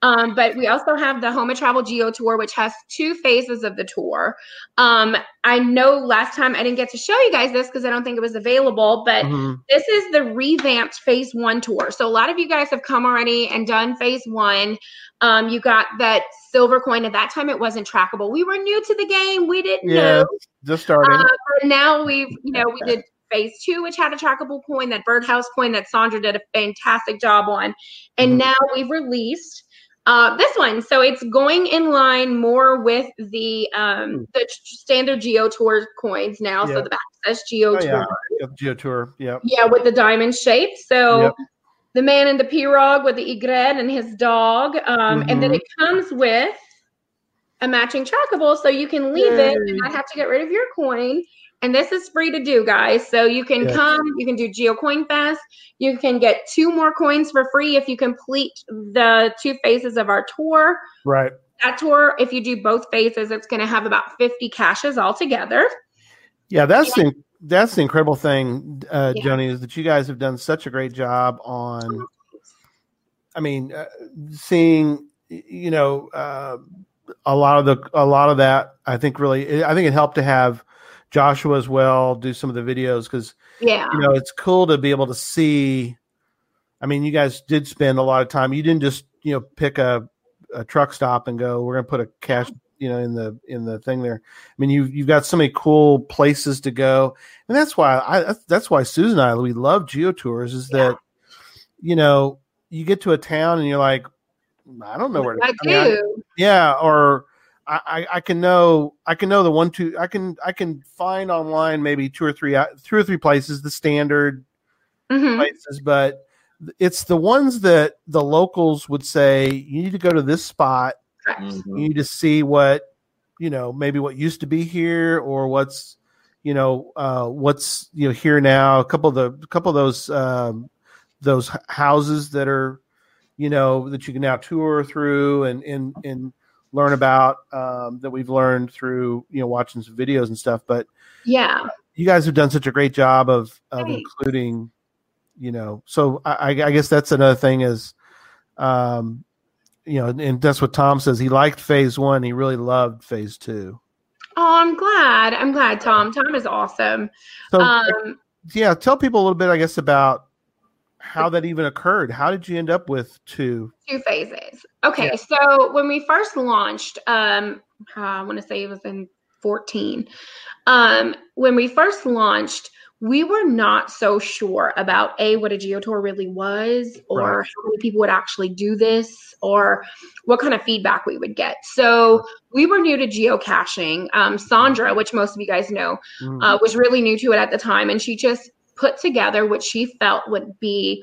Um, but we also have the Home and Travel Geo Tour, which has two phases of the tour. Um, I know last time I didn't get to show you guys this because I don't think it was available, but Mhm. this is the revamped phase one tour. So a lot of you guys have come already and done phase one. Um, you got that silver coin. At that time, it wasn't trackable. We were new to the game. We didn't Yeah, know. just starting. Uh, but now we've, you know, we did phase two, which had a trackable coin, that birdhouse coin that Sandra did a fantastic job on. And Mhm. now we've released uh, this one. So it's going in line more with the um, the standard Geo Tour coins now. Hmm. Yeah. So the back says Geo Oh, Tour. yeah. Geo Tour. Yep. Yeah, with the diamond shape. So Yep. The man in the pirogue with the egret and his dog. Um, And then Mhm. it comes with a matching trackable so you can leave it and Yay. not have to get rid of your coin. And this is free to do, guys. So you can come, you can do Geo Coin Fest. You can get two more coins for free if you complete the two phases of our tour. Right. That tour, if you do both phases, it's going to have about 50 caches altogether. Yeah, that's the that's the incredible thing, uh, Yeah. Joni, is that you guys have done such a great job on. I mean, uh, seeing you know uh, a lot of the a lot of that. I think really, I think it helped to have Joshua as well do some of the videos because Yeah. you know it's cool to be able to see. I mean, you guys did spend a lot of time. You didn't just you know pick a, a truck stop and go. We're going to put a cache you know in the in the thing there. I mean, you've you've got so many cool places to go, and that's why I that's- why Susan and I we love geo tours. Is that you know you get to a town and you're like, I don't know where to I mean, I- do. yeah, or I, I can know I can know the one two I can I can find online maybe two or three uh, two or three places the standard Mhm. places, but it's the ones that the locals would say you need to go to this spot. Correct. Mhm. You need to see what you know maybe what used to be here or what's you know uh, what's you know here now. A couple of the a couple of those um, those houses that are you know that you can now tour through and and and learn about um, that we've learned through you know watching some videos and stuff. But Yeah. you guys have done such a great job of of Thanks. including you know so I, I guess that's another thing is um you know and that's what tom says he liked phase one he really loved phase two Oh, I'm glad. I'm glad, Tom. Tom is awesome. so Um, yeah tell people a little bit i guess about how that even occurred how did you end up with two two phases. Okay, so when we first launched, um, uh, I want to say it was in 14. Um, when we first launched, we were not so sure about a what a geotour really was, or Right. how many people would actually do this, or what kind of feedback we would get. So we were new to geocaching. Um, Sandra, which most of you guys know, Mm, uh, was really new to it at the time, and she just put together what she felt would be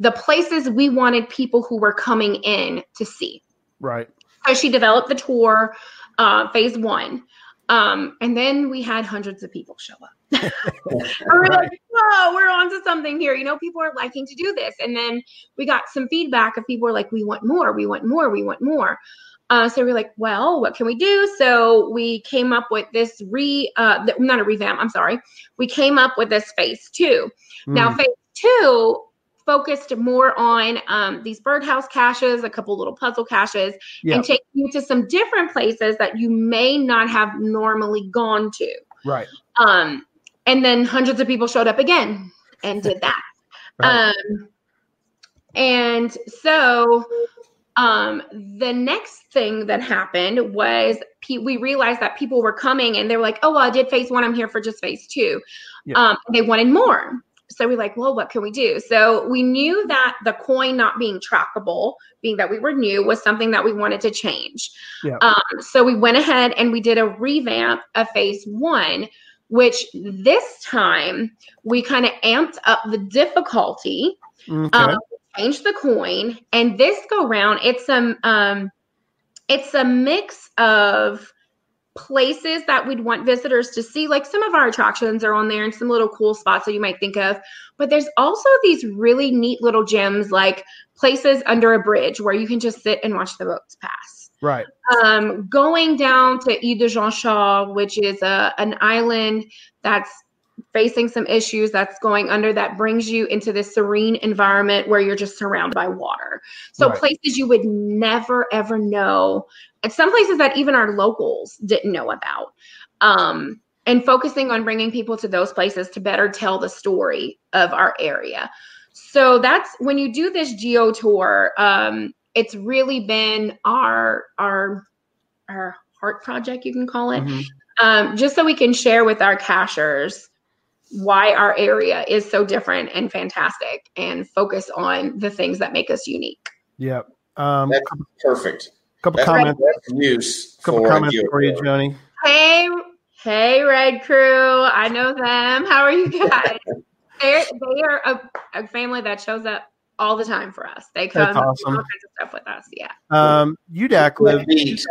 the places we wanted people who were coming in to see. right So she developed the tour, uh, phase one. Um, and then we had hundreds of people show up. And we're like, whoa, we're onto something here. You know, people are liking to do this. And then we got some feedback of people were like, we want more, we want more, we want more. Uh, so we're like, well, what can we do? So we came up with this re, uh, not a revamp. I'm sorry. We came up with this phase two. Now, Mm, phase two focused more on um, these birdhouse caches, a couple little puzzle caches, Yeah. and take you to some different places that you may not have normally gone to. right Um, and then hundreds of people showed up again and did that. Right. Um, and so um, the next thing that happened was pe- we realized that people were coming and they were like, oh, well, I did phase one. I'm here for just phase two. Yeah. Um, they wanted more. So we're like, well, what can we do? So we knew that the coin not being trackable, being that we were new, was something that we wanted to change. Yeah. Um, so we went ahead and we did a revamp of phase one which this time we kind of amped up the difficulty, Okay. um, changed the coin, and this go round it's a um, it's a mix of places that we'd want visitors to see. Like some of our attractions are on there and some little cool spots that you might think of. But there's also these really neat little gems like places under a bridge where you can just sit and watch the boats pass. right. Um, going down to Isle de Jean Charles, which is a, an island that's facing some issues that's going under that brings you into this serene environment where you're just surrounded by water. So Right. places you would never ever know, and some places that even our locals didn't know about. Um, and focusing on bringing people to those places to better tell the story of our area. So that's when you do this geo tour. Um, it's really been our our our heart project, you can call it Mhm. um, just so we can share with our cachers why our area is so different and fantastic and focus on the things that make us unique. Yep. Um, That's perfect. couple That's comments. best use Couple for a comments for you. Joni. Hey, hey, Red Crew. I know them. How are you guys? They're, they are a, a family that shows up all the time for us. They come That's and do awesome. all kinds of stuff with us. Yeah. Um, UDAC lives.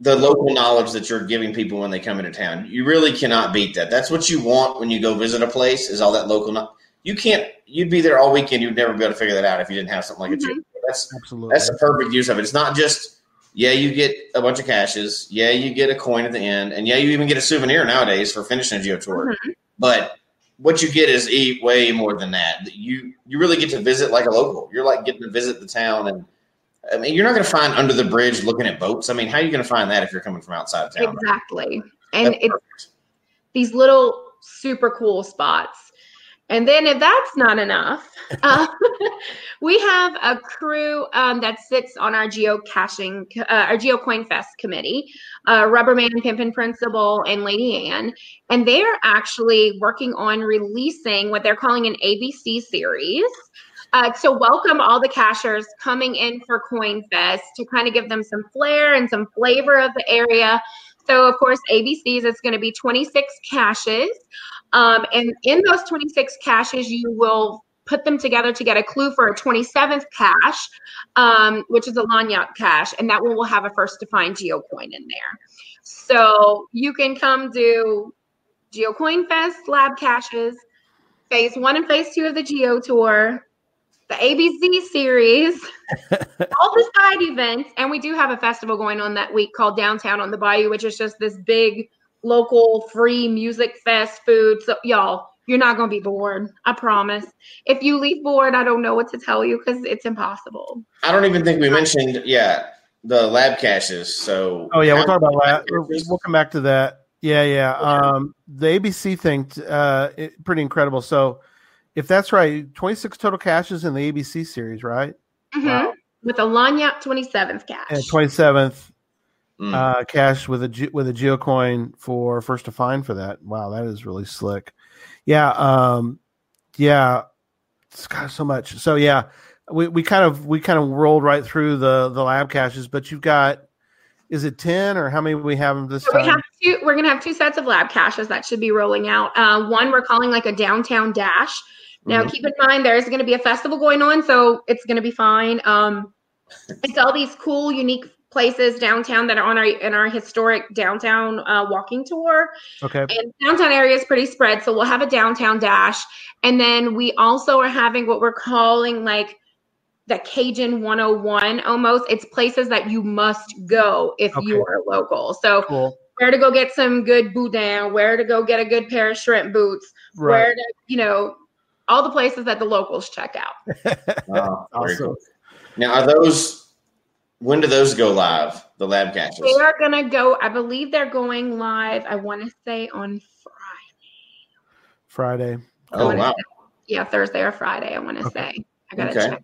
Beat the local knowledge that you're giving people when they come into town. You really cannot beat that. That's what you want when you go visit a place is all that local knowledge. You can't you'd be there all weekend, you'd never be able to figure that out if you didn't have something like a Mhm. gym. That's Absolutely. that's the perfect use of it. It's not just yeah, you get a bunch of caches, yeah, you get a coin at the end, and yeah, you even get a souvenir nowadays for finishing a geo tour. Mhm. But what you get is e- way more than that. You you really get to visit like a local. You're like getting to visit the town and I mean, you're not going to find under the bridge looking at boats. I mean, how are you going to find that if you're coming from outside of town? Exactly. And That's it's perfect. these little super cool spots. And then if that's not enough, uh, we have a crew um, that sits on our geocaching, uh, our GeoCoin Fest committee, uh, Rubberman, Pimpin Principal, and Lady Anne, And they're actually working on releasing what they're calling an ABC series. Uh, to welcome all the cachers coming in for Coin Fest to kind of give them some flair and some flavor of the area. So, of course, ABCs, it's going to be 26 caches. Um, and in those 26 caches, you will put them together to get a clue for a 27th cache, um, which is a Lanyard cache. And that one will have a first to find geocoin in there. So you can come do GeoCoin Fest lab caches, phase one and phase two of the Geo Tour, the ABC series, all the side events, and we do have a festival going on that week called Downtown on the Bayou, which is just this big local free music fest food. So y'all, you're not gonna be bored. I promise. If you leave bored, I don't know what to tell you because it's impossible. I don't even think we mentioned, yeah, the lab caches. So, Oh yeah, we'll talk about Lab that. We'll, caches. we'll come back to that. Yeah, yeah. Um, the ABC thing, uh, it, pretty incredible. So, if that's right, 26 total caches in the ABC series, right? Mm-hmm. Wow. With a Lanyard 27th cache. And 27th Mm. uh, cache with a with a geocoin for first to find for that. Wow, that is really slick. Yeah, um, yeah, it's got so much. So yeah, we, we kind of we kind of rolled right through the the lab caches, but you've got is it ten or how many we have this So we have two. We're gonna have two sets of lab caches that should be rolling out. Uh, one we're calling like a downtown dash. Now, Mhm. keep in mind there is going to be a festival going on, so it's going to be fine. Um, it's all these cool, unique places downtown that are on our in our historic downtown uh, walking tour. Okay, And downtown area is pretty spread, so we'll have a downtown dash, and then we also are having what we're calling like the Cajun 101 almost. It's places that you must go if you are local. So cool. where to go get some good boudin, where to go get a good pair of shrimp boots, Right. where to, you know, all the places that the locals check out. Oh, very Awesome. cool. Now, are those, when do those go live, the lab caches? They are gonna go, I believe they're going live, I want to say on Friday. Friday. Oh, wanna wow. Yeah, Thursday or Friday, I want to Okay. say. I gotta Okay. check.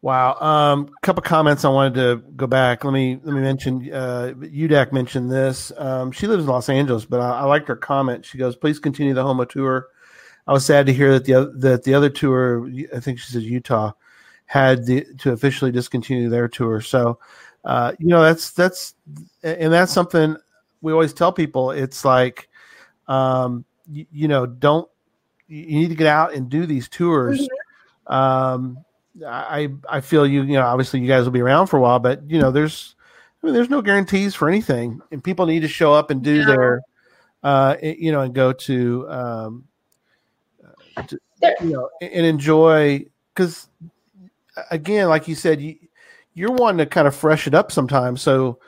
Wow. Um, a couple comments I wanted to go back. Let me let me mention. Uh, UDAC mentioned this. Um, she lives in Los Angeles, but I, I liked her comment. She goes, "Please continue the Houma tour." I was sad to hear that the that the other tour, I think she says Utah, had the, to officially discontinue their tour. So, uh, you know, that's that's and that's something we always tell people it's like, um, you, you know, don't you you need to get out and do these tours. Um, I I feel you you know obviously you guys will be around for a while, but you know there's I mean, there's no guarantees for anything, and people need to show up and do No. their uh, you know and go to um, to- you know and enjoy because again like you said you you're wanting to kind of fresh it up sometimes so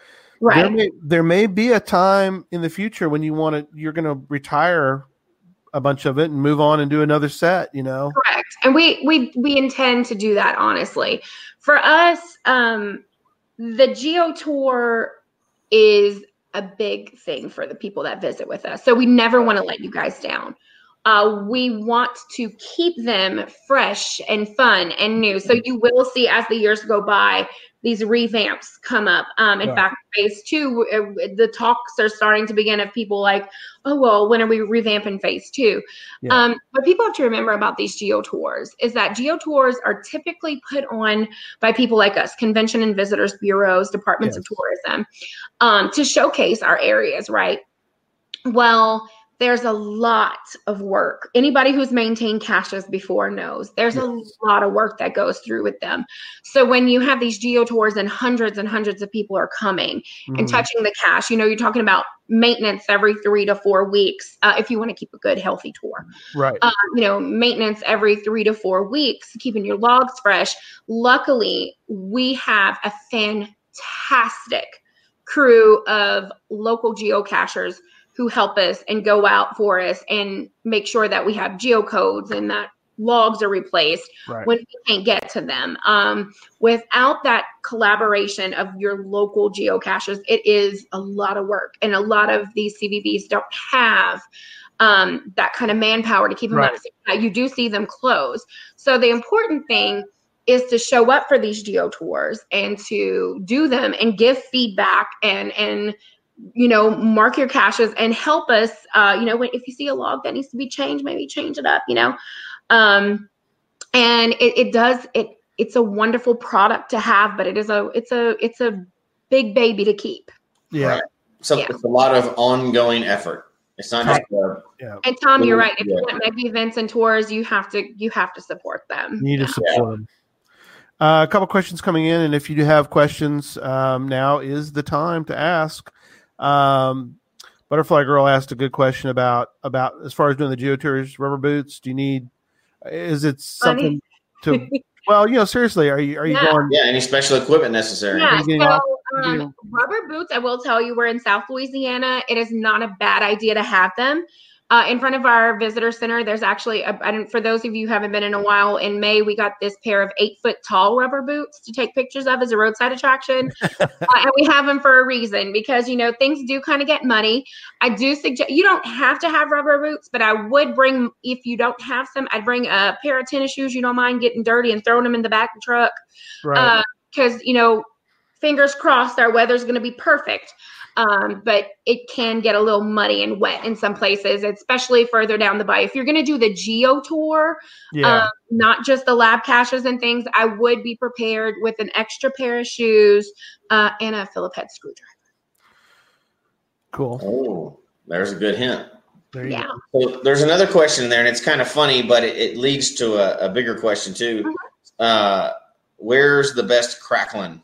there Right. may, there may be a time in the future when you want to you're going to retire a bunch of it and move on and do another set you know Correct. And we we we intend to do that honestly. For us, um the Geo Tour is a big thing for the people that visit with us. So we never want to let you guys down. Uh, we want to keep them fresh and fun and new. So you will see as the years go by, these revamps come up. Um, in Right. fact, phase two, uh, the talks are starting to begin of people like, oh, well, when are we revamping phase two? Yeah. Um, what people have to remember about these geo tours is that geo tours are typically put on by people like us, convention and visitors bureaus, departments of tourism, um, to showcase our areas, right? Well, there's a lot of work. Anybody who's maintained caches before knows there's a lot of work that goes through with them. So when you have these geo tours and hundreds and hundreds of people are coming and Mhm. touching the cache, you know, you're talking about maintenance every three to four weeks uh, if you want to keep a good, healthy tour right um, you know, maintenance every three to four weeks, keeping your logs fresh. Luckily, we have a fantastic crew of local geocachers who help us and go out for us and make sure that we have geocodes and that logs are replaced right when we can't get to them. Um, without that collaboration of your local geocaches, it is a lot of work, and a lot of these CVBs don't have um, that kind of manpower to keep them Right. up. You do see them close. So the important thing is to show up for these geo tours and to do them and give feedback and and you know mark your caches and help us uh you know when, if you see a log that needs to be changed maybe change it up you know um and it, it does it it's a wonderful product to have but it is a it's a it's a big baby to keep yeah Right. So Yeah. it's a lot of ongoing effort. It's not just uh, yeah and tom you're right if you want mega events and tours you have to you have to support them You need to support them. Uh, a couple questions coming in, and if you do have questions, um, now is the time to ask. Um, Butterfly Girl asked a good question about about as far as doing the geotours, rubber boots. Do you need? Is it something to? Well, you know, seriously, are you are you Yeah. going? yeah, any special equipment necessary. Yeah, Are you getting so um, rubber boots, I will tell you, we're in South Louisiana. It is not a bad idea to have them. Uh, in front of our visitor center, there's actually, a, I don't, for those of you who haven't been in a while, in May, we got this pair of eight foot tall rubber boots to take pictures of as a roadside attraction. uh, and we have them for a reason because, you know, things do kind of get muddy. I do suggest, you don't have to have rubber boots, but I would bring, if you don't have some, I'd bring a pair of tennis shoes you don't mind getting dirty and throwing them in the back of the truck Right. because you know fingers crossed our weather's going to be perfect um, but it can get a little muddy and wet in some places especially further down the bay if you're going to do the geo tour yeah. um, not just the lab caches and things i would be prepared with an extra pair of shoes uh, and a phillip head screwdriver cool. Oh, there's a good hint. There you yeah go. So there's another question there, and it's kind of funny, but it, it leads to a, a bigger question too. Mm-hmm. Uh, where's the best crackling?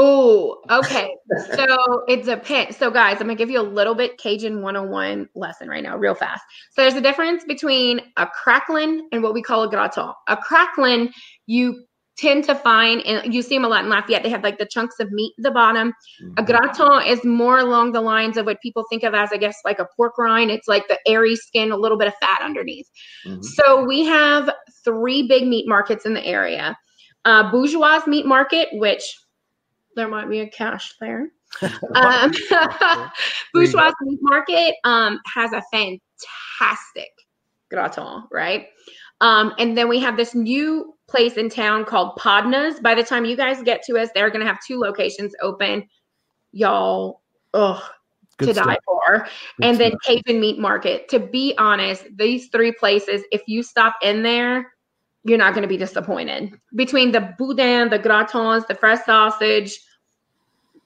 Oh, okay. so it's a depends. So, guys, I'm gonna give you a little bit Cajun 101 lesson right now, real fast. So, there's a difference between a cracklin and what we call a gratin. A cracklin, you tend to find, and you see them a lot in Lafayette. They have like the chunks of meat at the bottom. A gratin is more along the lines of what people think of as, I guess, like a pork rind. It's like the airy skin, a little bit of fat underneath. Mhm. So we have three big meat markets in the area. Uh, Bourgeois Meat Market, which there might be a cache there. Um, Bourgeois Meat Market um, has a fantastic gratin, right? Um, and then we have this new place in town called Podna's. By the time you guys get to us, they're going to have two locations open. Y'all, ugh, Good to stuff. die for. Good and then stuff. Cajun Meat Market. To be honest, these three places, if you stop in there, you're not going to be disappointed. Between the boudin, the gratins, the fresh sausage,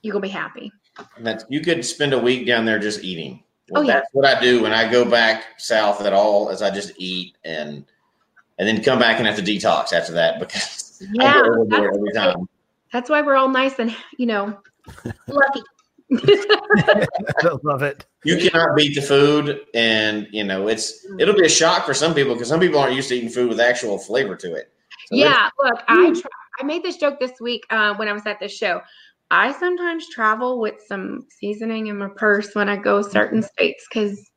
you're going to be happy. And that's you could spend a week down there just eating. Oh, yeah. That's what I do when I go back south at all. Is I just eat and and then come back and have to detox after that because I Yeah, go overboard that's every right. time. That's why we're all nice and you know lucky. I love it. You cannot beat the food, and you know it's it'll be a shock for some people because some people aren't used to eating food with actual flavor to it. So yeah, look, I try, I made this joke this week uh, when I was at this show. I sometimes travel with some seasoning in my purse when I go certain states because,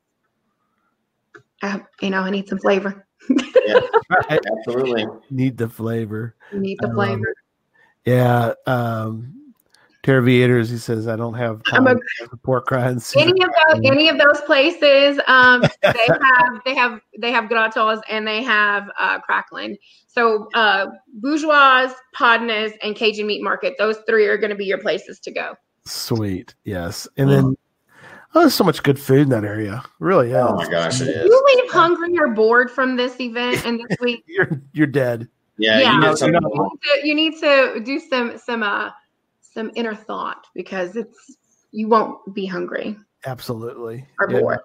I you know, I need some flavor. it's- absolutely. Need the flavor. Need the I love flavor. Yeah. Um, Terraviators, he says, I don't have time a- for pork rinds. Any of those, any of those places, um, they have they have they have gratos and they have uh, crackling. So uh, bourgeois, podnas, and Cajun meat market. Those three are going to be your places to go. Sweet. Yes. And then, oh, there's so much good food in that area. Really, yeah. Oh my gosh, it is. You leave hungry or bored from this event and this week. You're, you're dead. Yeah, Yeah. you No, get something. you're not- you need to, you need to do some some uh some inner thought because it's you won't be hungry Absolutely. or Yeah. bored.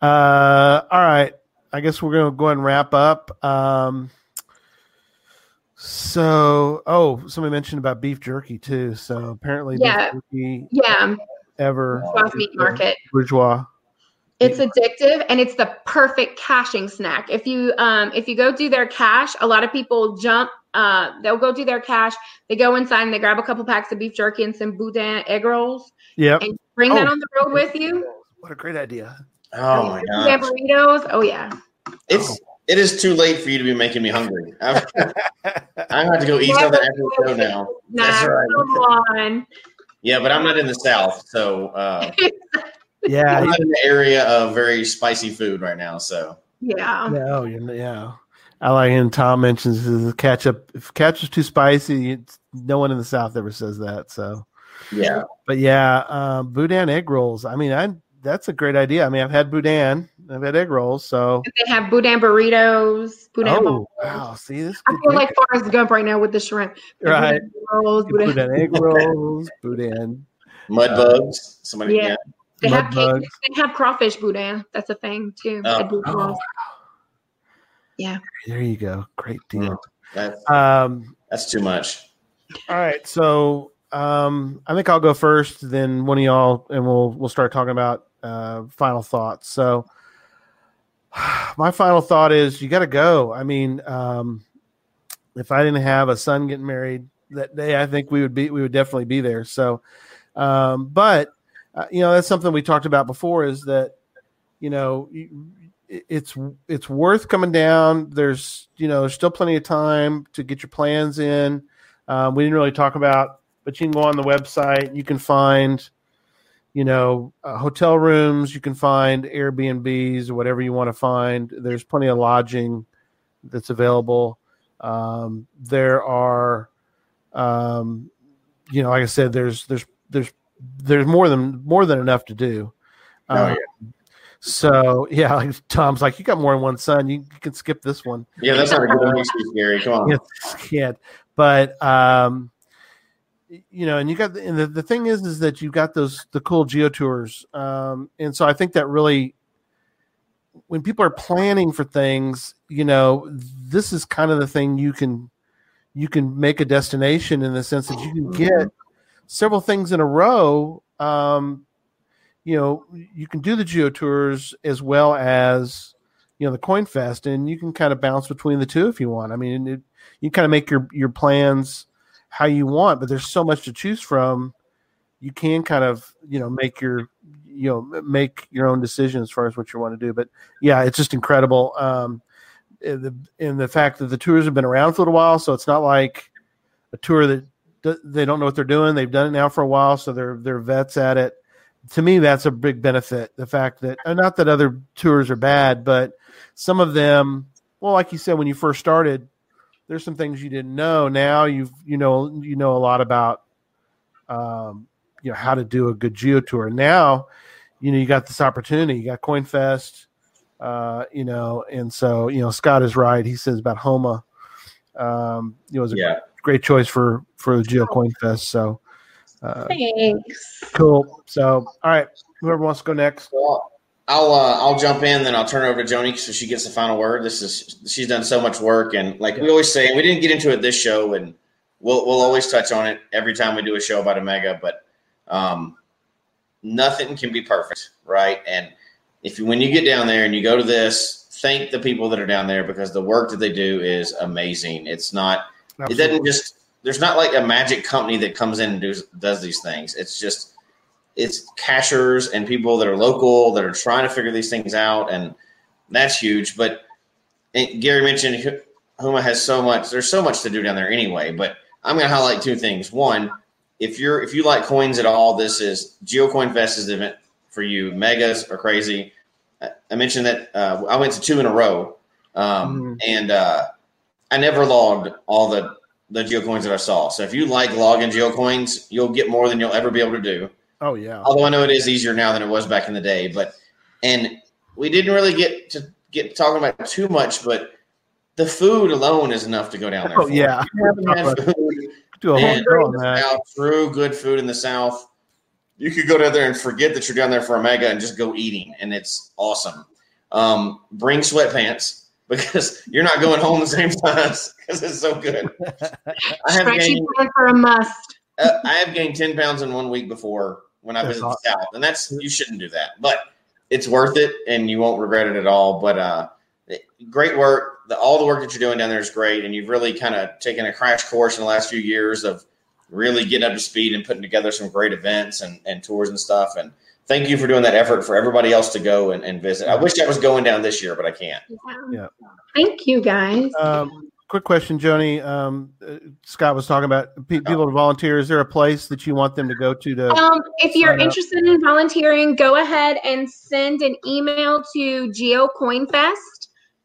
Uh, all right. I guess we're to go ahead and wrap up. Um, so, oh, somebody mentioned about beef jerky too. So apparently, Yeah. Yeah, ever bourgeois meat market. bourgeois. It's addictive and it's the perfect caching snack. If you um if you go do their cache, a lot of people jump uh they'll go do their cache, they go inside and they grab a couple packs of beef jerky and some boudin egg rolls Yeah, and bring that Oh. on the road with you. What a great idea. Oh my Yeah, gosh, burritos. Oh yeah. it's it is too late for you to be making me hungry. I'm, I'm going to go eat something after the show now. Nah, That's right. come on. Yeah, but I'm not in the south, so uh, Yeah. I'm not in the area of very spicy food right now. So Yeah. No, you're, yeah. I like and Tom mentions the ketchup. If ketchup's too spicy, it's, no one in the South ever says that. So, yeah, but yeah, um, boudin egg rolls. I mean, I that's a great idea. I mean, I've had boudin, I've had egg rolls. So, They have boudin burritos, boudin oh bowls. wow, see this, I feel like Forrest Gump right now with the shrimp. right? Boudin rolls, boudin- Boudin egg rolls, boudin. mud bugs. Somebody, Yeah. yeah. They mud have cake, they have crawfish boudin. That's a thing too. Oh. Oh, Yeah. There you go. Great deal. That, Um, that's too much. All right, so um, I think I'll go first, then one of y'all, and we'll we'll start talking about uh, final thoughts. So, my final thought is you got to go. I mean, um, if I didn't have a son getting married that day, I think we would be we would definitely be there. So, um, but you know that's something we talked about before is that you know it's it's worth coming down. There's you know there's still plenty of time to get your plans in. Um, we didn't really talk about, but you can go on the website. You can find, you know, uh, hotel rooms. You can find Airbnbs or whatever you want to find. There's plenty of lodging that's available. Um, there are, um, you know, like I said, there's there's there's there's more than more than enough to do. Oh, Um, So yeah, like Tom's like, you got more than one son. You, you can skip this one. Yeah, that's not a good excuse, Gary. Come on. Yes, can't. But um, you know, and you got and the, the thing is, is that you got those the cool geo tours, um, and so I think that really, when people are planning for things, you know, this is kind of the thing you can you can make a destination in the sense that you can get several things in a row. Um, you know, you can do the geo tours as well as you know the coin fest and you can kind of bounce between the two if you want i mean it, you kind of make your your plans how you want but there's so much to choose from you can kind of you know make your you know make your own decision as far as what you want to do but yeah it's just incredible um and the and the fact that the tours have been around for a little while so it's not like a tour that they don't know what they're doing. They've done it now for a while so they're they're vets at it. To me that's a big benefit the fact that not that other tours are bad but some of them well like you said when you first started there's some things you didn't know. Now you've you know you know a lot about um you know how to do a good geo tour. Now you know you got this opportunity you got coinfest uh you know and so you know scott is right. He says about Houma um you know it was a Yeah. Great choice for for the geo coin fest so Uh, Thanks. cool. So, all right, whoever wants to go next. Well, I'll uh, I'll jump in, then I'll turn it over to Joni so she gets the final word. This is she's done so much work, and like we always say, we didn't get into it this show, and we'll we'll always touch on it every time we do a show about Omega. But um, nothing can be perfect, right? And if you, when you get down there and you go to this, thank the people that are down there because the work that they do is amazing. It's not it doesn't just there's not like a magic company that comes in and does does these things. It's just it's cachers and people that are local that are trying to figure these things out, and that's huge. But Gary mentioned Houma has so much. There's so much to do down there anyway. But I'm going to highlight two things. One, if you're if you like coins at all, this is GeoCoin Fest is the event for you. Megas are crazy. I- I mentioned that uh, I went to two in a row, um, and uh, I never logged all the the geocoins that I saw. So if you like logging geocoins, you'll get more than you'll ever be able to do. Oh yeah. Although I know it is easier now than it was back in the day, but and we didn't really get to get talking about too much, but the food alone is enough to go down there. Oh yeah. If you haven't had food Do a whole show on that. South, true good food in the South. You could go down there and forget that you're down there for a mega and just go eating, and it's awesome. Um, bring sweatpants because you're not going home the same size because it's so good. I have Stretchy gained, pants are a must. uh, I have gained ten pounds in one week before when I That's visited the. South, and that's you shouldn't do that, but it's worth it, and you won't regret it at all. But uh, great work. The, all the work that you're doing down there is great, and you've really kind of taken a crash course in the last few years of really getting up to speed and putting together some great events and, and tours and stuff. And thank you for doing that effort for everybody else to go and, and visit. I wish I was going down this year, but I can't. Yeah. Thank you guys. Um, quick question, Joni. Um, uh, Scott was talking about pe- people to volunteer. Is there a place that you want them to go to? To Um, if you're sign up? interested in volunteering, go ahead and send an email to GeoCoinFest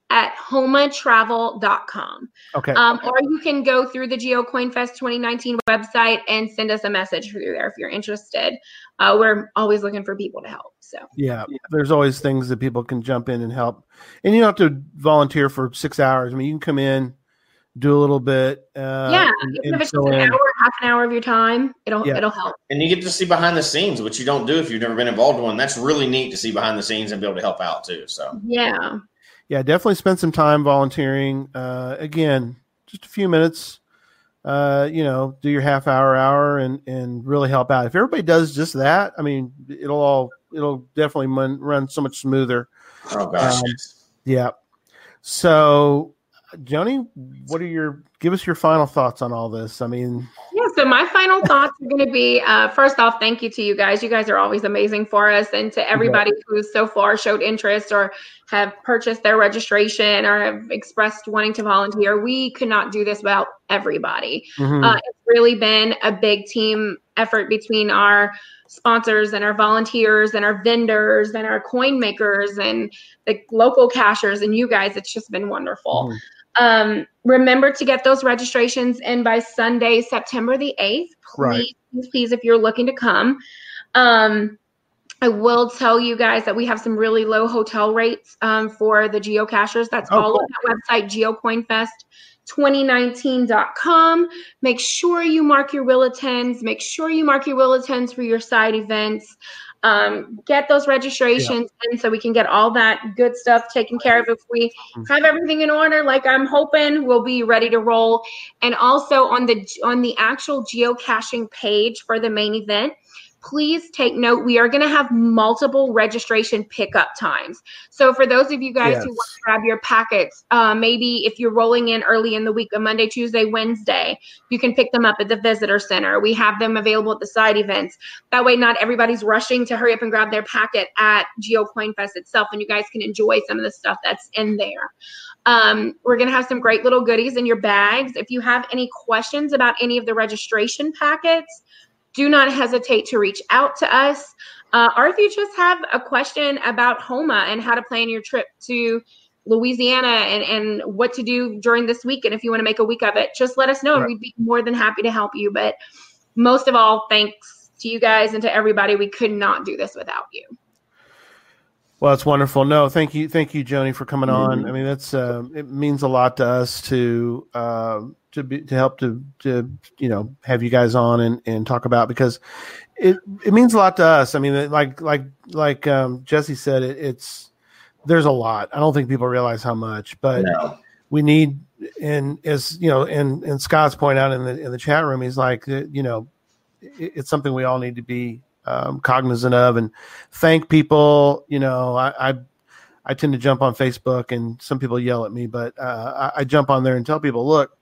at houmatravel.com. okay, Um, or you can go through the GeoCoinFest 2019 website and send us a message through there if you're interested. Uh, we're always looking for people to help. So yeah. There's always things that people can jump in and help, and you don't have to volunteer for six hours. I mean, you can come in, do a little bit. Uh, yeah, and- even and if it's just an in. hour, half an hour of your time, it'll Yeah. it'll help. And you get to see behind the scenes, which you don't do if you've never been involved in one. That's really neat to see behind the scenes and be able to help out too. So Yeah. yeah, definitely spend some time volunteering. Uh, again, just a few minutes. Uh, you know, do your half hour, hour, and and really help out. If everybody does just that, I mean, it'll all it'll definitely run, run so much smoother. oh gosh. Um, Yeah. So, Joni, what are your give us your final thoughts on all this? I mean, Yeah, so my final thoughts are going to be uh, first off, thank you to you guys. You guys are always amazing for us. And to everybody who's so far showed interest or have purchased their registration or have expressed wanting to volunteer, we could not do this without everybody. mhm, Uh, it's really been a big team effort between our sponsors and our volunteers and our vendors and our coin makers and the local cachers and you guys. It's just been wonderful. Mhm. Um, remember to get those registrations in by Sunday, September the 8th. Please, Right. please, please, if you're looking to come. Um, I will tell you guys that we have some really low hotel rates um, for the geocachers. That's Oh, all cool. on that website, geocoinfest2019.com. Make sure you mark your will attends. Make sure you mark your will attends for your side events. Um, get those registrations in so we can get all that good stuff taken care of. If we have everything in order, like I'm hoping, we'll be ready to roll. And also on the on the actual geocaching page for the main event, please take note. We are going to have multiple registration pickup times. So for those of you guys Yes. who want to grab your packets, uh, maybe if you're rolling in early in the week, a Monday, Tuesday, Wednesday, you can pick them up at the visitor center. We have them available at the side events. That way, not everybody's rushing to hurry up and grab their packet at GeoCoin Fest itself, and you guys can enjoy some of the stuff that's in there. Um, we're going to have some great little goodies in your bags. If you have any questions about any of the registration packets, do not hesitate to reach out to us. Uh, or if you just have a question about Houma and how to plan your trip to Louisiana and, and what to do during this week, and if you want to make a week of it, just let us know and Right. we'd be more than happy to help you. But most of all, thanks to you guys and to everybody. We could not do this without you. Well, it's wonderful. No, thank you, thank you, Joni, for coming on. Mm-hmm. I mean, that's uh, it means a lot to us to uh, to be to help to to you know have you guys on and, and talk about because it it means a lot to us. I mean, like like like um, Jesse said, it, it's there's a lot. I don't think people realize how much, but No. we need and as you know, and and Scott's point out in the in the chat room, he's like, you know, it, it's something we all need to be um, cognizant of and thank people. You know, I, I I tend to jump on Facebook and some people yell at me, but uh, I, I jump on there and tell people, look,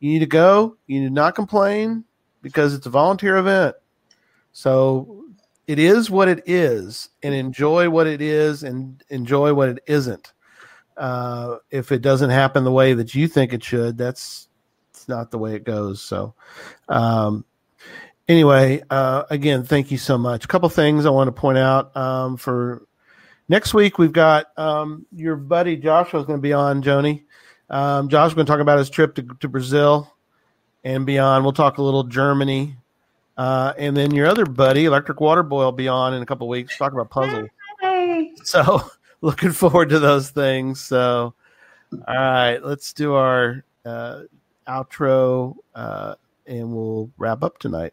you need to go. You need not complain because it's a volunteer event. So it is what it is, and enjoy what it is, and enjoy what it isn't. Uh, if it doesn't happen the way that you think it should, that's it's not the way it goes. So, um, anyway, uh, again, thank you so much. A couple things I want to point out um, for next week. We've got um, your buddy Joshua is going to be on. Joni, um, Josh's going to talk about his trip to, to Brazil and beyond. We'll talk a little Germany, uh, and then your other buddy, Electric Water Boy, will be on in a couple weeks. Talk about puzzles. Hey. So looking forward to those things. So, all right, let's do our uh, outro, uh, and we'll wrap up tonight.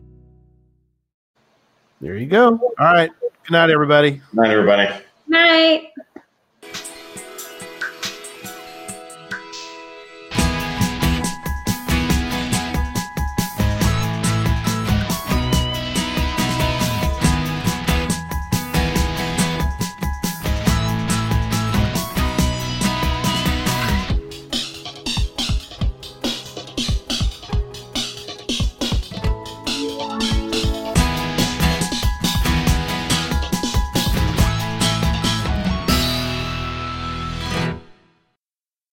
There you go. All right. Good night, everybody. Good Night, everybody. Night.